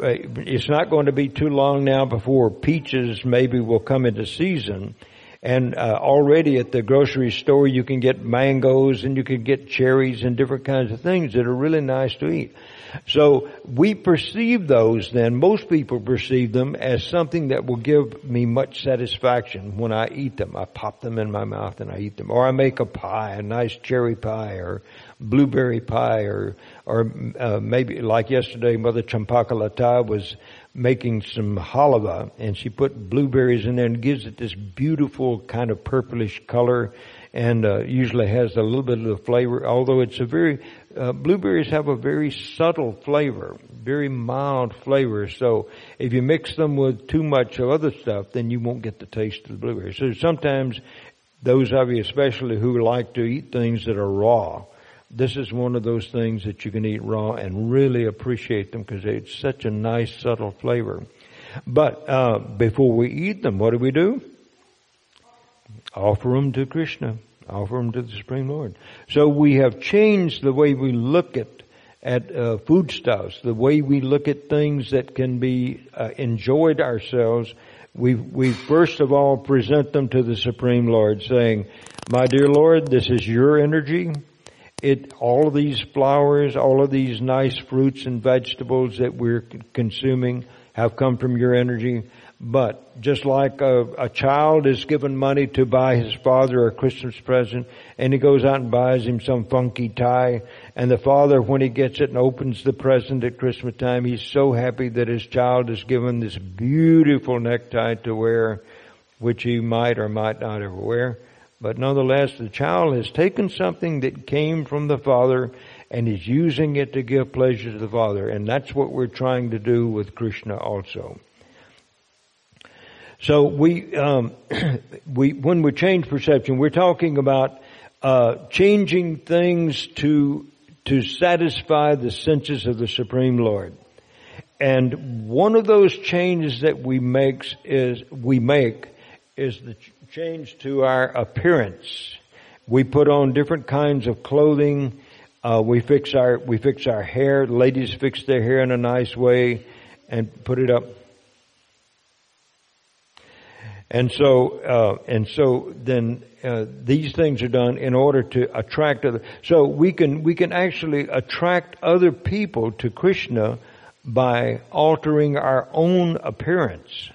uh, it's not going to be too long now before peaches maybe will come into season. And uh, already at the grocery store, you can get mangoes and you can get cherries and different kinds of things that are really nice to eat. So we perceive those then, most people perceive them as something that will give me much satisfaction when I eat them. I pop them in my mouth and I eat them. Or I make a pie, a nice cherry pie or blueberry pie or, or uh, maybe like yesterday Mother Champakalata was making some halva and she put blueberries in there and gives it this beautiful kind of purplish color and uh, usually has a little bit of the flavor although it's a very uh, blueberries have a very subtle flavor very mild flavor. So if you mix them with too much of other stuff then you won't get the taste of the blueberries so sometimes those of you especially who like to eat things that are raw this is one of those things that you can eat raw and really appreciate them because it's such a nice subtle flavor. But uh, before we eat them, what do we do? Offer them to Krishna. Offer them to the Supreme Lord. So we have changed the way we look at at uh, foodstuffs, the way we look at things that can be uh, enjoyed ourselves. We we first of all present them to the Supreme Lord, saying, "My dear Lord, this is your energy it, all of these flowers, all of these nice fruits and vegetables that we're consuming have come from your energy. But just like a, a, child is given money to buy his father a Christmas present, and he goes out and buys him some funky tie, and the father, when he gets it and opens the present at Christmas time, he's so happy that his child is given this beautiful necktie to wear, which he might or might not ever wear. But nonetheless, the child has taken something that came from the Father and is using it to give pleasure to the Father. And that's what we're trying to do with Krishna also. So we, um, [clears throat] we, when we change perception, we're talking about uh, changing things to to satisfy the senses of the Supreme Lord. And one of those changes that we makes is we make is the change to our appearance. We put on different kinds of clothing. Uh, we fix our we fix our hair. Ladies fix their hair in a nice way and put it up. And so uh, and so then uh, these things are done in order to attract other. So we can we can actually attract other people to Krishna by altering our own appearance.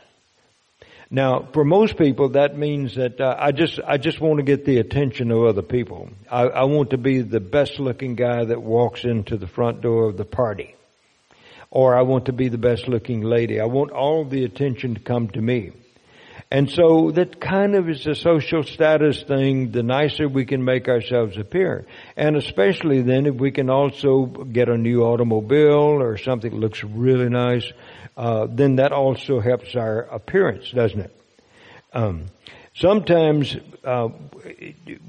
Now, for most people, that means that uh, I just I just want to get the attention of other people. I, I want to be the best looking guy that walks into the front door of the party, or I want to be the best looking lady. I want all the attention to come to me. And so that kind of is a social status thing, the nicer we can make ourselves appear. And especially then if we can also get a new automobile or something that looks really nice, uh, then that also helps our appearance, doesn't it? Um, sometimes uh,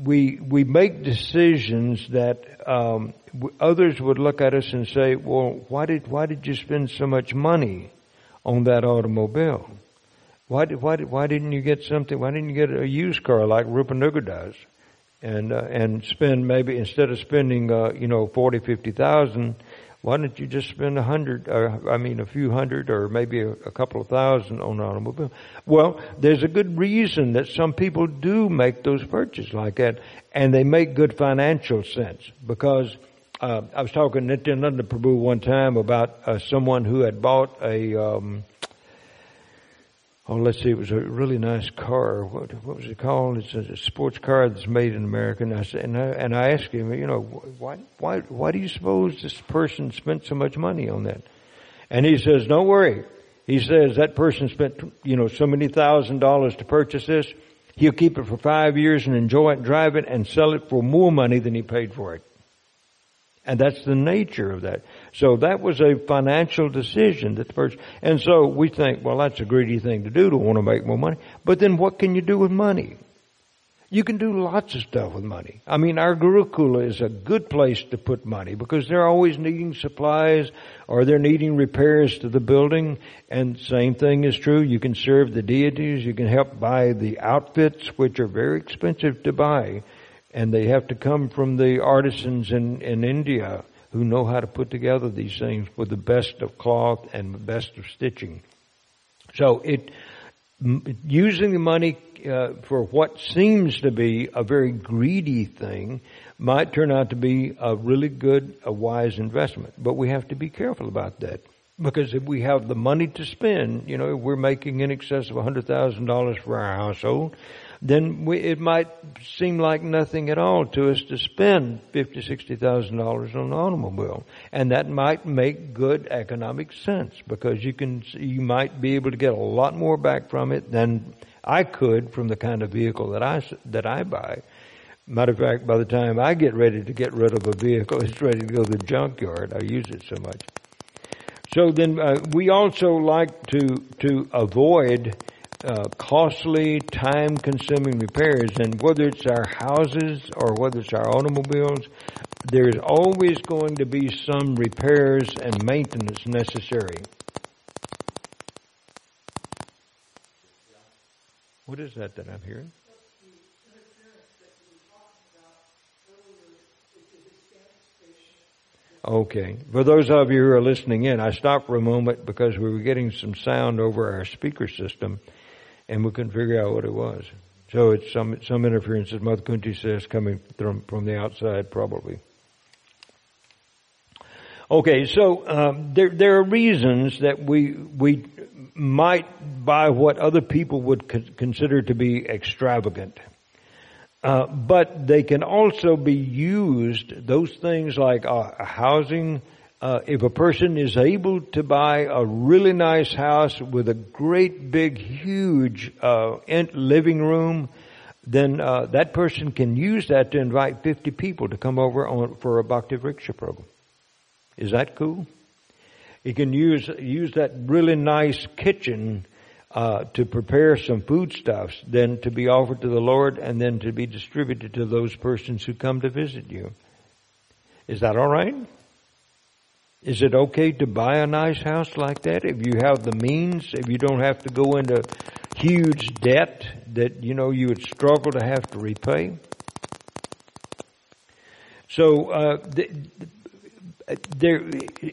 we we make decisions that um, others would look at us and say, "Well, why did why did you spend so much money on that automobile? Why why why didn't you get something? Why didn't you get a used car like Rupanuga does?" And uh, and spend maybe instead of spending uh, you know forty fifty thousand, why don't you just spend a hundred, or I mean a few hundred, or maybe a, a couple of thousand on an automobile? Well, there's a good reason that some people do make those purchases like that, and they make good financial sense because uh, I was talking to Nityananda Prabhu one time about uh, someone who had bought a um, oh, let's see, it was a really nice car. What, what was it called? It's a, sports car that's made in America. And I said, and I, and I asked him, you know, why, why, why do you suppose this person spent so much money on that? And he says, don't worry. He says that person spent, you know, so many thousand dollars to purchase this. He'll keep it for five years and enjoy it, drive it, and sell it for more money than he paid for it. And that's the nature of that. So that was a financial decision that the person, and so we think, well, that's a greedy thing to do to want to make more money. But then what can you do with money? You can do lots of stuff with money. I mean, our Gurukula is a good place to put money because they're always needing supplies or they're needing repairs to the building. And same thing is true. You can serve the deities. You can help buy the outfits, which are very expensive to buy. And they have to come from the artisans in, in India who know how to put together these things with the best of cloth and the best of stitching. So it, using the money uh, for what seems to be a very greedy thing might turn out to be a really good, a wise investment. But we have to be careful about that. Because if we have the money to spend, you know, we're making in excess of $100,000 for our household, then we, it might seem like nothing at all to us to spend fifty, sixty thousand dollars on an automobile, and that might make good economic sense because you can you might be able to get a lot more back from it than I could from the kind of vehicle that I that I buy. Matter of fact, by the time I get ready to get rid of a vehicle, [laughs] it's ready to go to the junkyard. I use it so much. So then, uh, we also like to to avoid uh, costly, time-consuming repairs, and whether it's our houses or whether it's our automobiles, there's always going to be some repairs and maintenance necessary. What is that that I'm hearing? Okay. For those of you who are listening in, I stopped for a moment because we were getting some sound over our speaker system and we couldn't figure out what it was. So it's some some interference, as Mother Kunti says, coming from from the outside, probably. Okay, so um, there there are reasons that we we might buy what other people would consider to be extravagant. Uh, but they can also be used, those things like uh, housing, uh, if a person is able to buy a really nice house with a great big huge uh, living room, then uh, that person can use that to invite 50 people to come over on, for a Bhakti Vriksha program. Is that cool? He can use use that really nice kitchen uh, to prepare some foodstuffs, then to be offered to the Lord, and then to be distributed to those persons who come to visit you. Is that all right? Is it okay to buy a nice house like that if you have the means, if you don't have to go into huge debt that, you know, you would struggle to have to repay? So, uh, there,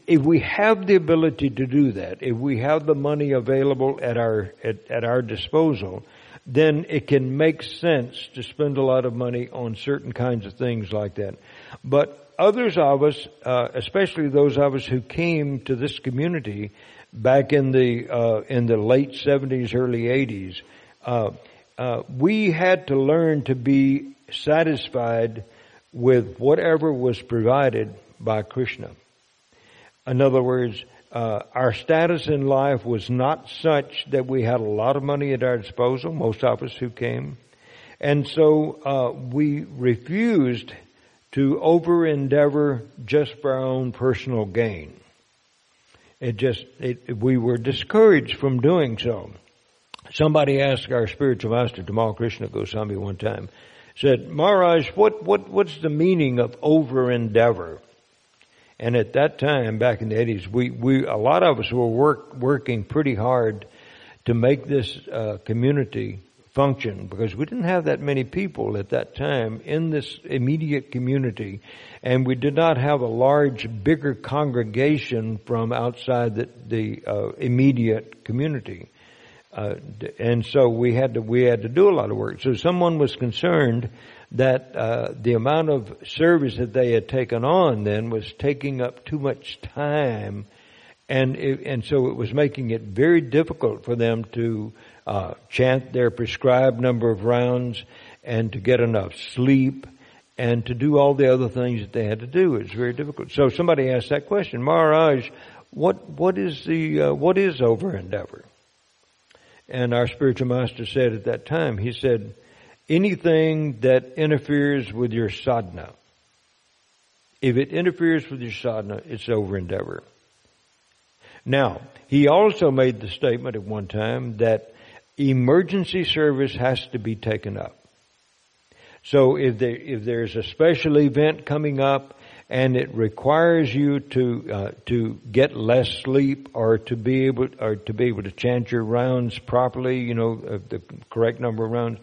if we have the ability to do that, if we have the money available at our, at, at our disposal, then it can make sense to spend a lot of money on certain kinds of things like that. But others of us, uh, especially those of us who came to this community back in the uh, in the late seventies, early eighties, uh, uh, we had to learn to be satisfied with whatever was provided by Krishna. In other words, uh, our status in life was not such that we had a lot of money at our disposal. Most of us who came, and so uh, we refused to over endeavor just for our own personal gain. It just, it, we were discouraged from doing so. Somebody asked our spiritual master, Tamal Krishna Goswami, one time, said, Maharaj, what, what, what's the meaning of over endeavor? And at that time, back in the 80s, we, we, a lot of us were work, working pretty hard to make this uh, community function because we didn't have that many people at that time in this immediate community and we did not have a large bigger congregation from outside the, the uh, immediate community. Uh, and so we had to we had to do a lot of work. So someone was concerned that uh, the amount of service that they had taken on then was taking up too much time and it, and so it was making it very difficult for them to uh, chant their prescribed number of rounds and to get enough sleep and to do all the other things that they had to do. It's very difficult. So somebody asked that question, Maharaj, what what is the uh, what is over endeavor? And our spiritual master said at that time, he said, anything that interferes with your sadhana. If it interferes with your sadhana, it's over endeavor. Now, he also made the statement at one time that emergency service has to be taken up. So if there, if there's a special event coming up and it requires you to uh, to get less sleep or to be able or to be able to chant your rounds properly, you know uh, the correct number of rounds.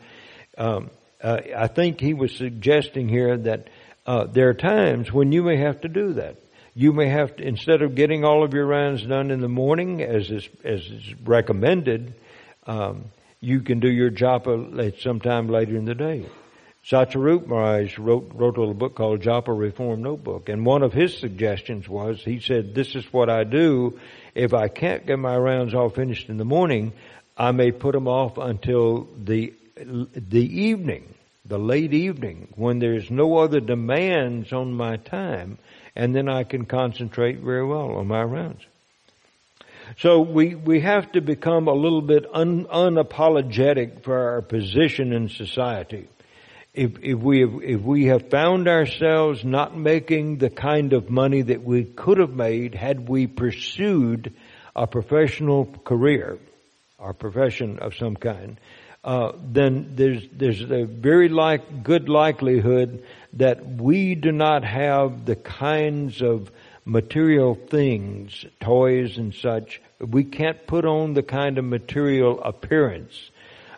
Um, uh, I think he was suggesting here that uh, there are times when you may have to do that. You may have to instead of getting all of your rounds done in the morning as is as is recommended um, you can do your japa sometime later in the day. Satsvarup Maharaj wrote, wrote a little book called Japa Reform Notebook. And one of his suggestions was, he said, this is what I do. If I can't get my rounds all finished in the morning, I may put them off until the, the evening, the late evening, when there's no other demands on my time, and then I can concentrate very well on my rounds. So we, we have to become a little bit un, unapologetic for our position in society. If, if we have, if we have found ourselves not making the kind of money that we could have made had we pursued a professional career or profession of some kind, uh, then there's there's a very like good likelihood that we do not have the kinds of material things, toys and such. We can't put on the kind of material appearance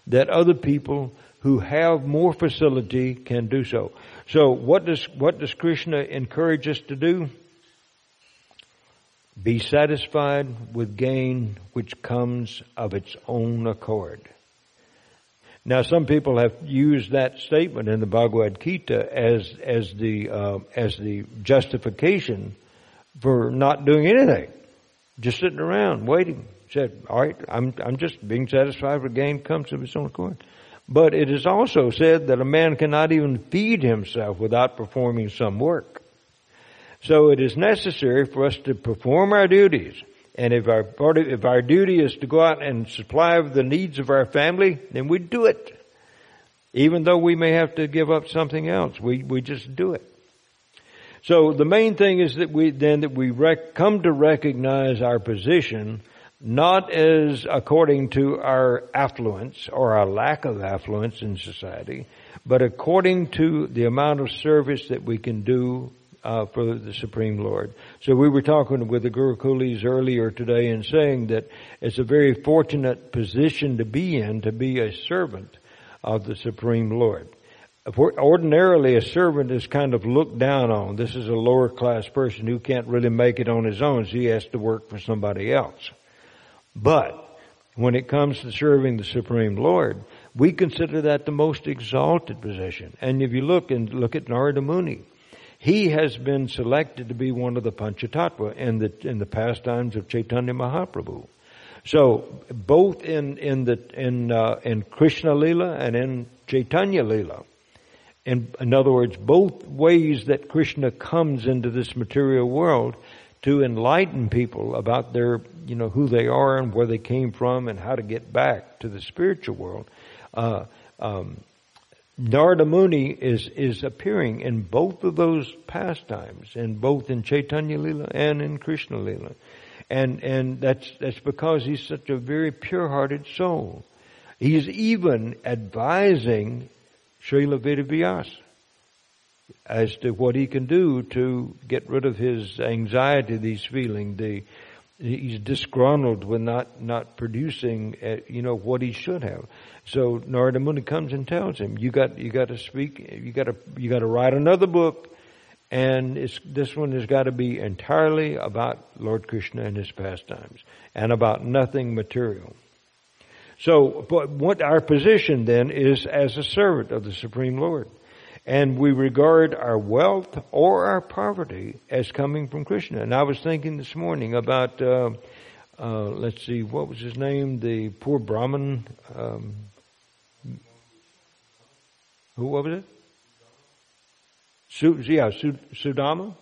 that other people who have more facility can do so. So what does, what does Krishna encourage us to do? Be satisfied with gain which comes of its own accord. Now, some people have used that statement in the Bhagavad Gita as as the uh, as the justification for not doing anything, just sitting around waiting. Said, "All right, I'm I'm just being satisfied with gain comes of its own accord." But it is also said that a man cannot even feed himself without performing some work. So it is necessary for us to perform our duties. And if our if our duty is to go out and supply the needs of our family, then we do it. Even though we may have to give up something else, we, we just do it. So the main thing is that we then that we rec- come to recognize our position not as according to our affluence or our lack of affluence in society, but according to the amount of service that we can do uh, for the Supreme Lord. So we were talking with the Gurukulis earlier today and saying that it's a very fortunate position to be in to be a servant of the Supreme Lord. Ordinarily, a servant is kind of looked down on. This is a lower class person who can't really make it on his own, so he has to work for somebody else. But when it comes to serving the Supreme Lord, we consider that the most exalted position. And if you look and look at Narada Muni, he has been selected to be one of the Panchatattva in the in the pastimes of Chaitanya Mahaprabhu. So both in in the in uh, in Krishna Lila and in Chaitanya Lila, in in other words, both ways that Krishna comes into this material world to enlighten people about their you know, who they are and where they came from and how to get back to the spiritual world. Uh, um, Narada Muni is, is appearing in both of those pastimes, in both in Chaitanya Lila and in Krishna Lila. And, and that's, that's because he's such a very pure-hearted soul. He's even advising Srila Vedavyas as to what he can do to get rid of his anxiety that he's feeling, the, he's disgruntled with not not producing uh, you know what he should have. So Narada Muni comes and tells him you got you got to speak you got to you got to write another book and this one has got to be entirely about Lord Krishna and his pastimes and about nothing material so but what our position then is as a servant of the supreme lord and we regard our wealth or our poverty as coming from Krishna. And I was thinking this morning about, uh, uh, let's see, what was his name? The poor Brahmin. Um, who was it? Su, yeah, Su, Sudama,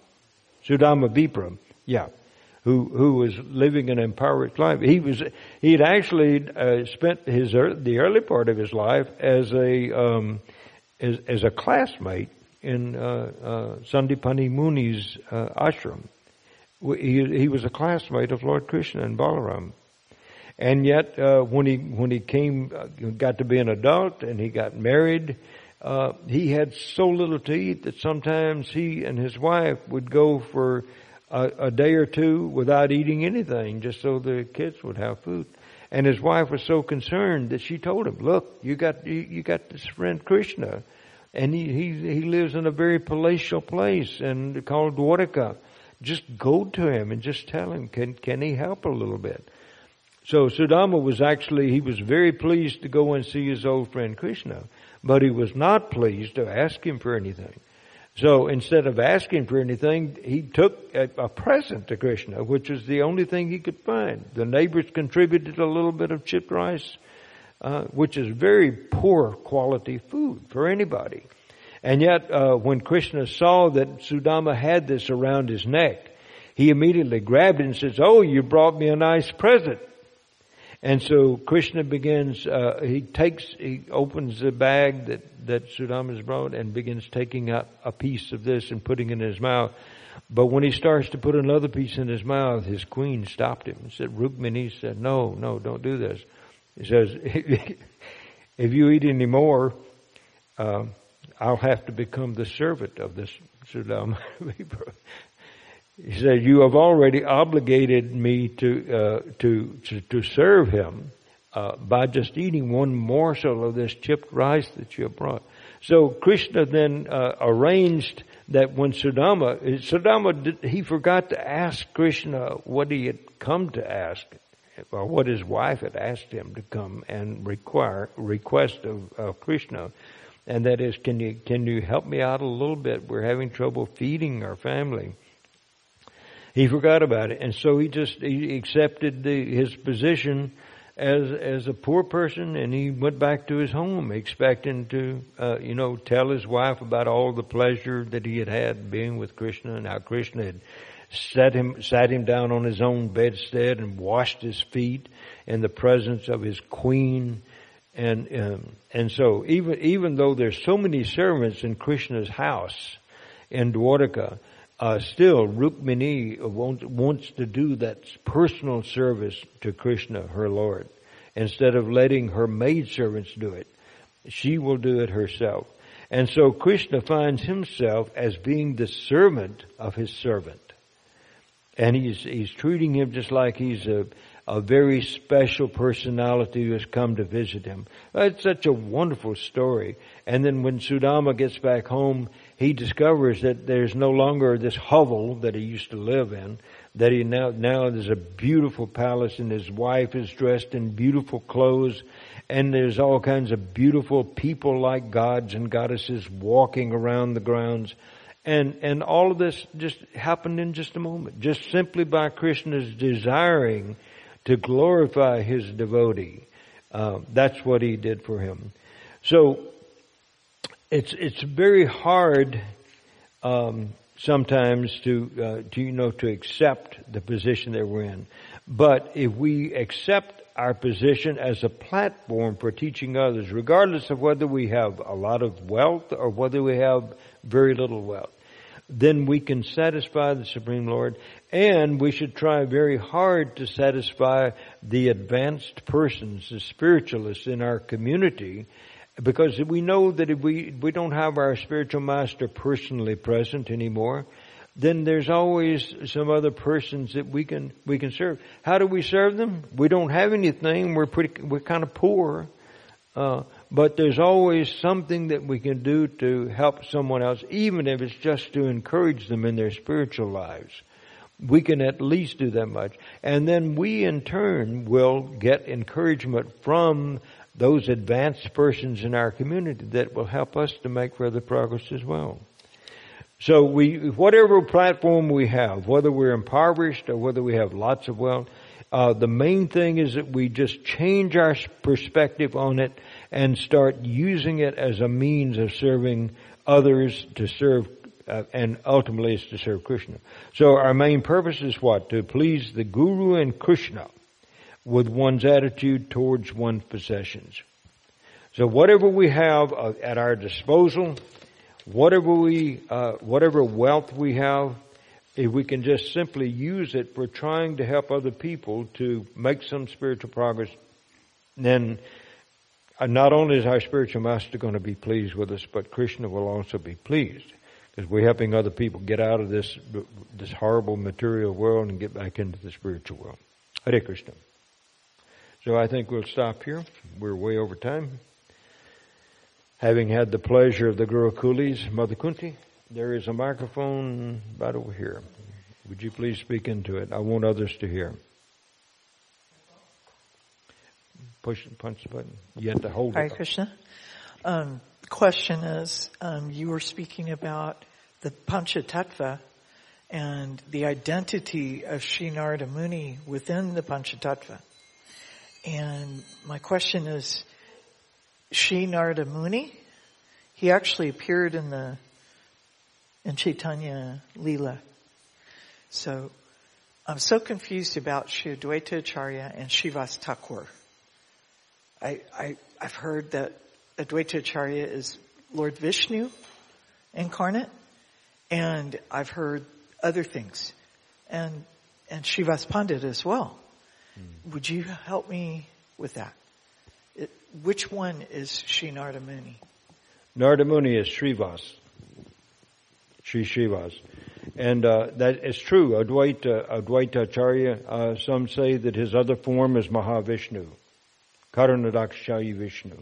Sudama Vipra. Yeah, who who was living an impoverished life. He was he had actually uh, spent his the early part of his life as a um, as, as a classmate in uh, uh, uh, ashram. He, he was a classmate of Lord Krishna and Balaram. And yet, uh, when he when he came, uh, got to be an adult, and he got married, uh, he had so little to eat that sometimes he and his wife would go for a, a day or two without eating anything, just so the kids would have food. And his wife was so concerned that she told him, "Look, you got you, you got this friend Krishna, and he, he he lives in a very palatial place and called Dwarka. Just go to him and just tell him, can can he help a little bit?" So Sudama was actually, he was very pleased to go and see his old friend Krishna, but he was not pleased to ask him for anything. So instead of asking for anything, he took a, a, present to Krishna, which was the only thing he could find. The neighbors contributed a little bit of chipped rice, uh, which is very poor quality food for anybody. And yet, uh, when Krishna saw that Sudama had this around his neck, he immediately grabbed it and says, "Oh, you brought me a nice present." And so Krishna begins, uh, he takes, he opens the bag that, that Sudama has brought and begins taking out a piece of this and putting in his mouth. But when he starts to put another piece in his mouth, his queen stopped him and said, Rukmini said, no, no, don't do this. He says, [laughs] if you eat any more, uh, I'll have to become the servant of this Sudama. [laughs] He said, "You have already obligated me to uh, to, to, to serve him uh, by just eating one morsel of this chipped rice that you have brought." So Krishna then uh, arranged that when Sudama, Sudama, he forgot to ask Krishna what he had come to ask, or what his wife had asked him to come and require request of, of Krishna, and that is, can you can you help me out a little bit? We're having trouble feeding our family he forgot about it, and so he just he accepted the, his position as as a poor person, and he went back to his home, expecting to uh, you know tell his wife about all the pleasure that he had had being with Krishna, and how Krishna had sat him sat him down on his own bedstead and washed his feet in the presence of his queen. And um, and so even even though there's so many servants in Krishna's house in Dwarka, uh, still Rukmini wants, wants to do that personal service to Krishna, her Lord. Instead of letting her maidservants do it, she will do it herself. And so Krishna finds himself as being the servant of his servant. And he's, he's treating him just like he's a, a very special personality who has come to visit him. It's such a wonderful story. And then when Sudama gets back home, he discovers that there's no longer this hovel that he used to live in, that he now, now there's a beautiful palace and his wife is dressed in beautiful clothes and there's all kinds of beautiful people like gods and goddesses walking around the grounds. And, and all of this just happened in just a moment, just simply by Krishna's desiring to glorify his devotee. Uh, that's what he did for him. So it's it's very hard um, sometimes to uh, to you know to accept the position that we're in. But if we accept our position as a platform for teaching others, regardless of whether we have a lot of wealth or whether we have very little wealth, then we can satisfy the Supreme Lord and we should try very hard to satisfy the advanced persons, the spiritualists in our community, because we know that if we, we don't have our spiritual master personally present anymore, then there's always some other persons that we can, we can serve. How do we serve them? We don't have anything. We're pretty, we're kind of poor. Uh, but there's always something that we can do to help someone else, even if it's just to encourage them in their spiritual lives. We can at least do that much. And then we in turn will get encouragement from those advanced persons in our community that will help us to make further progress as well. So we, whatever platform we have, whether we're impoverished or whether we have lots of wealth, uh, the main thing is that we just change our perspective on it and start using it as a means of serving others to serve uh, and ultimately is to serve Krishna. So our main purpose is what? To please the Guru and Krishna with one's attitude towards one's possessions. So whatever we have uh, at our disposal, whatever we, uh, whatever wealth we have, if we can just simply use it for trying to help other people to make some spiritual progress, then uh, not only is our spiritual master going to be pleased with us, but Krishna will also be pleased because we're helping other people get out of this this horrible material world and get back into the spiritual world. Hare Krishna. So I think we'll stop here. We're way over time. Having had the pleasure of the Gurukulis, Mother Kunti, there is a microphone right over here. Would you please speak into it? I want others to hear. push and punch the button. You have to hold it. Hi, Krishna. Um, question is, um, you were speaking about the Panchatattva and the identity of Sri Narada Muni within the Panchatattva. And my question is, Sri Narada Muni, he actually appeared in the, in Chaitanya Leela. So, I'm so confused about Sri Advaita Acharya and Srivas Thakur. I, I, I've heard that Advaita Acharya is Lord Vishnu incarnate, and I've heard other things, and and Srivas Pandit as well. Would you help me with that? It, which one is Sri Narada Muni? Narada Muni is Srivas. Sri Srivas. And uh, that is true. Advaita, Advaita Acharya, uh, some say that his other form is Mahavishnu. Karanodakashayi Vishnu.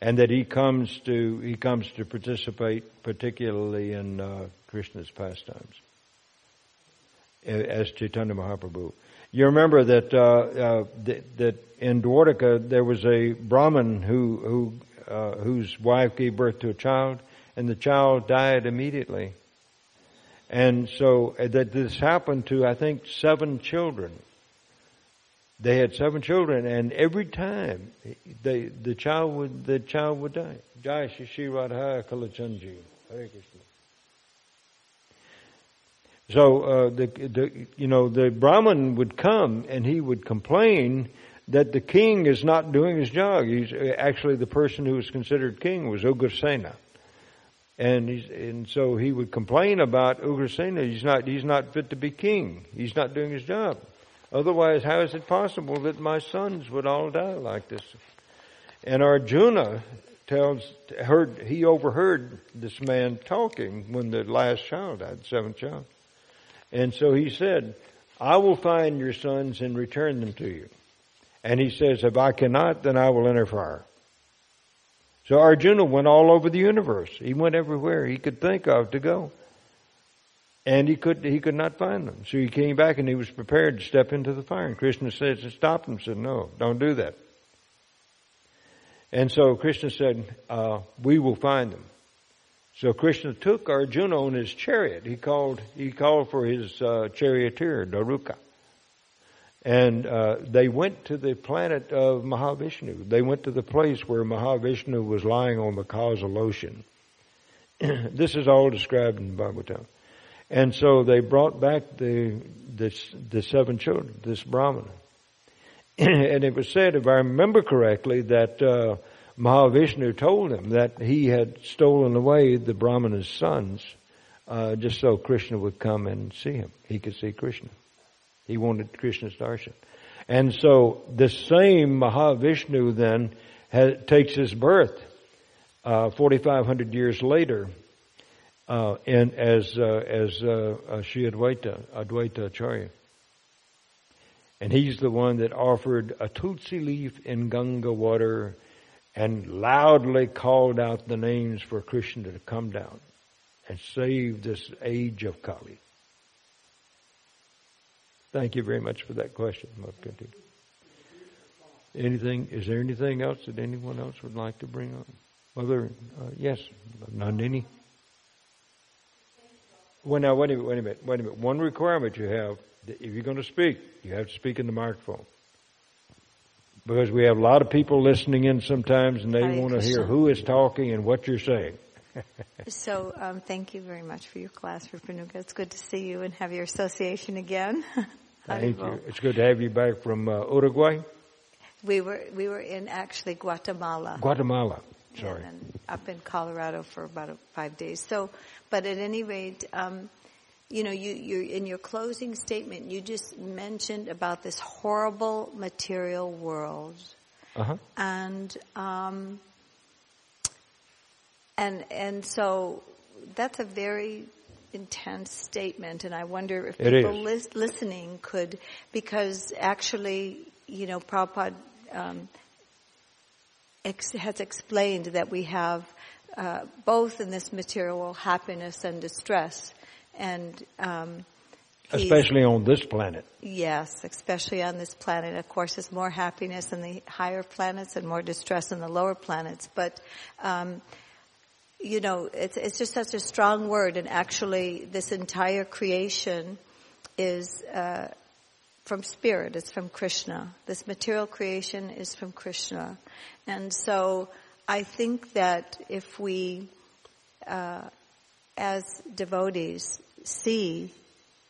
And that he comes to, he comes to participate particularly in uh, Krishna's pastimes as Chaitanya Mahaprabhu. You remember that, uh, uh, that, that in Dwarka there was a Brahmin who, who, uh, whose wife gave birth to a child and the child died immediately. And so uh, that this happened to, I think, seven children. They had seven children, and every time they, the child would the child would die. Jai Shri Radha Kalachandji. Hare Krishna. So uh, the, the you know the Brahmin would come and he would complain that the king is not doing his job. He's actually the person who was considered king was Ugrasena. And he's, and so he would complain about Ugrasena. He's not, he's not fit to be king. He's not doing his job. Otherwise, how is it possible that my sons would all die like this? And Arjuna tells, heard, he overheard this man talking when the last child died, seventh child. And so he said, I will find your sons and return them to you. And he says, if I cannot, then I will enter fire. So Arjuna went all over the universe. He went everywhere he could think of to go. And he could, he could not find them. So he came back and he was prepared to step into the fire. And Krishna said, stop him, said, no, don't do that. And so Krishna said, uh, we will find them. So Krishna took Arjuna on his chariot. He called, he called for his uh, charioteer, Daruka. And uh, they went to the planet of Mahavishnu. They went to the place where Mahavishnu was lying on the causal ocean. [clears throat] this is all described in Bhagavatam. And so they brought back the, the, the seven children, this Brahmana. [clears throat] and it was said, if I remember correctly, that uh, Mahavishnu told him that he had stolen away the Brahmana's sons uh, just so Krishna would come and see him. He could see Krishna. He wanted Krishna's darshan. And so the same Mahavishnu then has, takes his birth uh, 4,500 years later uh, as, uh, as uh, uh, Sri Advaita, Advaita Acharya. And he's the one that offered a tulsi leaf in Ganga water and loudly called out the names for Krishna to come down and save this age of Kali. Thank you very much for that question. Anything, is there anything else that anyone else would like to bring up? Mother, uh, yes, Nandini? Well, now, wait a minute, wait a minute, wait a minute. One requirement you have, if you're going to speak, you have to speak in the microphone. Because we have a lot of people listening in sometimes and they Hare want to hear who is talking and what you're saying. [laughs] So um, thank you very much for your class, Rupanuga. It's good to see you and have your association again. [laughs] Thank you. It's good to have you back from uh, Uruguay, We were we were in actually Guatemala. Guatemala. Sorry. Up in Colorado for about five days. So, but at any rate, um, you know, you, you in your closing statement, you just mentioned about this horrible material world, Uh-huh. and um, and and so that's a very intense statement, and I wonder if It people is. lis- listening could, because actually, you know, Prabhupada um, ex- has explained that we have uh, both in this material happiness and distress, and um, especially on this planet. Yes, especially on this planet. Of course, there's more happiness in the higher planets and more distress in the lower planets. But, um, you know, it's, it's just such a strong word. And actually, this entire creation is uh, from spirit. It's from Krishna. This material creation is from Krishna. And so I think that if we, uh, as devotees, see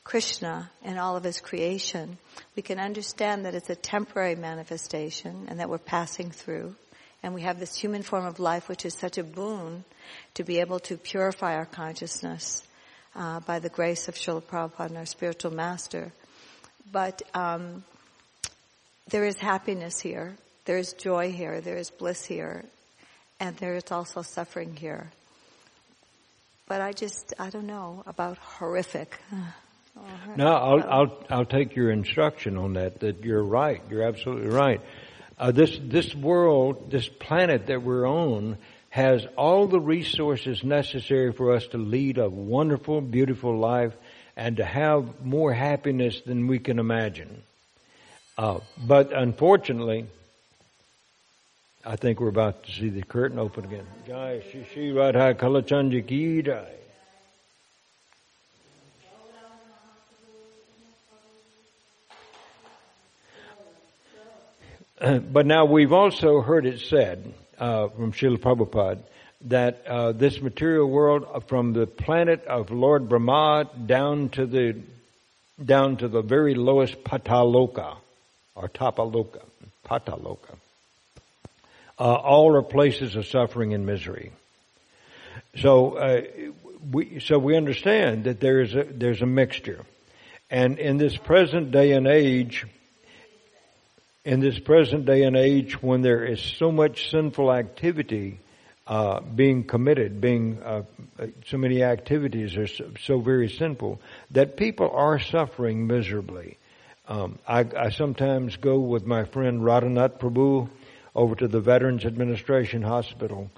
Krishna and all of his creation, we can understand that it's a temporary manifestation and that we're passing through. And we have this human form of life which is such a boon to be able to purify our consciousness uh, by the grace of Srila Prabhupada our spiritual master. But um, there is happiness here, there is joy here, there is bliss here, and there is also suffering here. But I just, I don't know about horrific. [sighs] No, I'll, I'll, I'll take your instruction on that, that you're right. You're absolutely right. Uh, this, this world, this planet that we're on has all the resources necessary for us to lead a wonderful, beautiful life and to have more happiness than we can imagine. Uh, but unfortunately, I think we're about to see the curtain open again. Jai Radha Kalachandra Ki Jai. but now we've also heard it said uh, from Srila Prabhupada that uh, this material world, uh, from the planet of Lord Brahma down to the down to the very lowest pataloka or tapaloka, pataloka, uh, all are places of suffering and misery. So uh, we so we understand that there is a there's a mixture, and in this present day and age in this present day and age when there is so much sinful activity uh, being committed, being uh, so many activities are so, so, very sinful that people are suffering miserably. Um, I, I, sometimes go with my friend Radhanath Prabhu over to the Veterans Administration Hospital,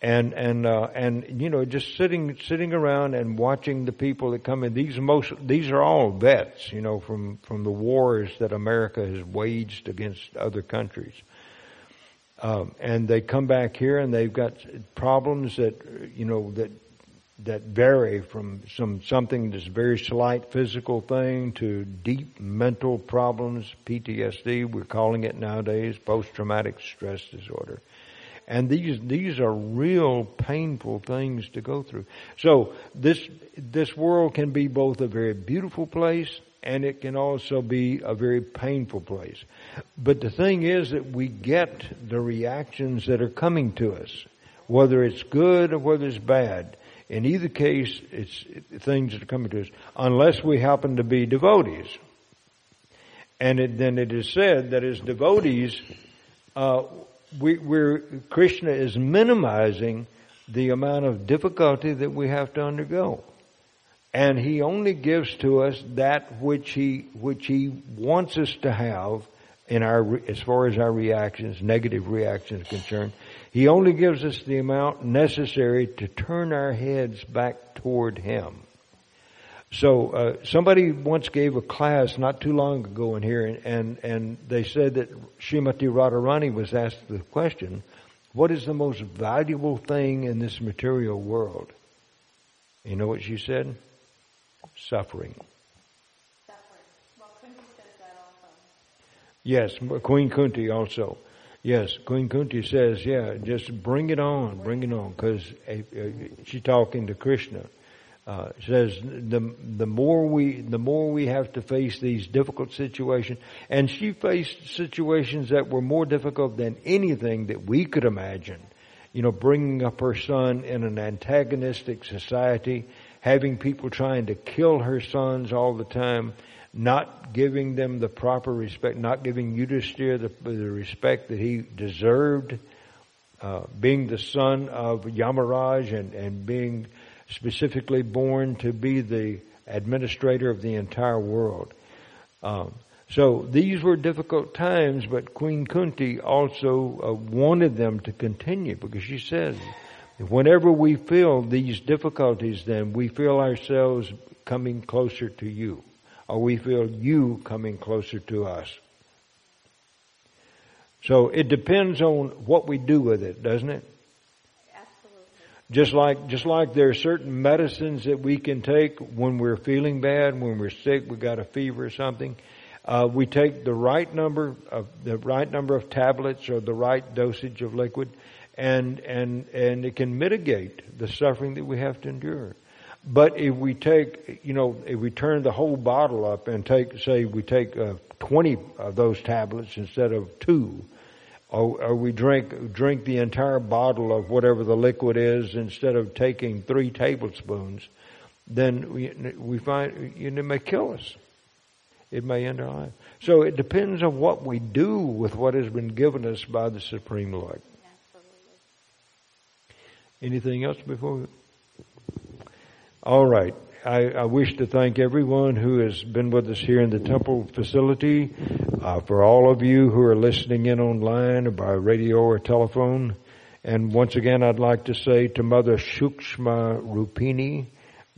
and and uh, and you know just sitting sitting around and watching the people that come in. These most these are all vets you know from from the wars that America has waged against other countries. Um, and they come back here and they've got problems that you know that that vary from some something that's very slight physical thing to deep mental problems PTSD we're calling it nowadays post traumatic stress disorder and these, these are real painful things to go through. So this, this world can be both a very beautiful place and it can also be a very painful place. But the thing is that we get the reactions that are coming to us, whether it's good or whether it's bad. In either case, it's things that are coming to us, unless we happen to be devotees. And it, then it is said that as devotees, uh, we, we're, Krishna is minimizing the amount of difficulty that we have to undergo. And he only gives to us that which he, which he wants us to have in our, as far as our reactions, negative reactions concerned. He only gives us the amount necessary to turn our heads back toward him. So uh, somebody once gave a class not too long ago in here, and and they said that Srimati Radharani was asked the question, "What is the most valuable thing in this material world?" You know what she said? Suffering. Suffering. Well, Kunti says that also. Yes, Queen Kunti also. Yes, Queen Kunti says, yeah, just bring it on, bring it on, because she's talking to Krishna uh, says the the more we the more we have to face these difficult situations, and she faced situations that were more difficult than anything that we could imagine. You know, bringing up her son in an antagonistic society, having people trying to kill her sons all the time, not giving them the proper respect, not giving Yudhisthira the, the respect that he deserved, uh, being the son of Yamaraj and, and being specifically born to be the administrator of the entire world. Um, so these were difficult times, but Queen Kunti also uh, wanted them to continue because she says, whenever we feel these difficulties, then we feel ourselves coming closer to you. Or we feel you coming closer to us. So it depends on what we do with it, doesn't it? Absolutely. Just like, just like there are certain medicines that we can take when we're feeling bad, when we're sick, we got a fever or something. Uh, we take the right number of the right number of tablets or the right dosage of liquid, and and and it can mitigate the suffering that we have to endure. But if we take, you know, if we turn the whole bottle up and take, say, we take uh, 20 of those tablets instead of two, or, or, we drink drink the entire bottle of whatever the liquid is instead of taking three tablespoons, then we we find you know, it may kill us. It may end our life. So it depends on what we do with what has been given us by the Supreme Lord. Absolutely. Anything else before? We... All right. I, I, wish to thank everyone who has been with us here in the temple facility. Uh, for all of you who are listening in online or by radio or telephone. And once again, I'd like to say to Mother Shukshma Rupini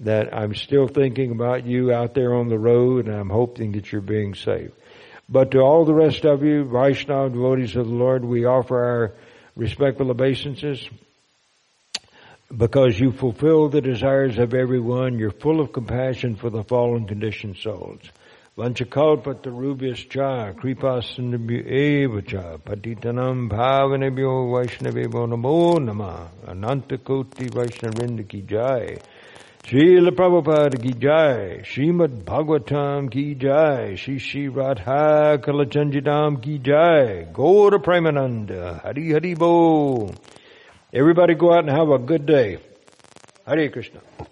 that I'm still thinking about you out there on the road and I'm hoping that you're being saved. But to all the rest of you, Vaishnava devotees of the Lord, we offer our respectful obeisances because you fulfill the desires of everyone. You're full of compassion for the fallen conditioned souls. Vanchakalpatarubhyascha kripasindabhyo eva cha patitanam bhavanebhyo vaishnavebho namo nama anantakoti vaishnavinda jai. Srila Prabhupada ki jai, Srimad Bhagavatam ki jai, Shri Shri Radha Kalachanjidam ki jai, Gaura Premananda, Hari Hari Bo. Everybody go out and have a good day. Hare Krishna.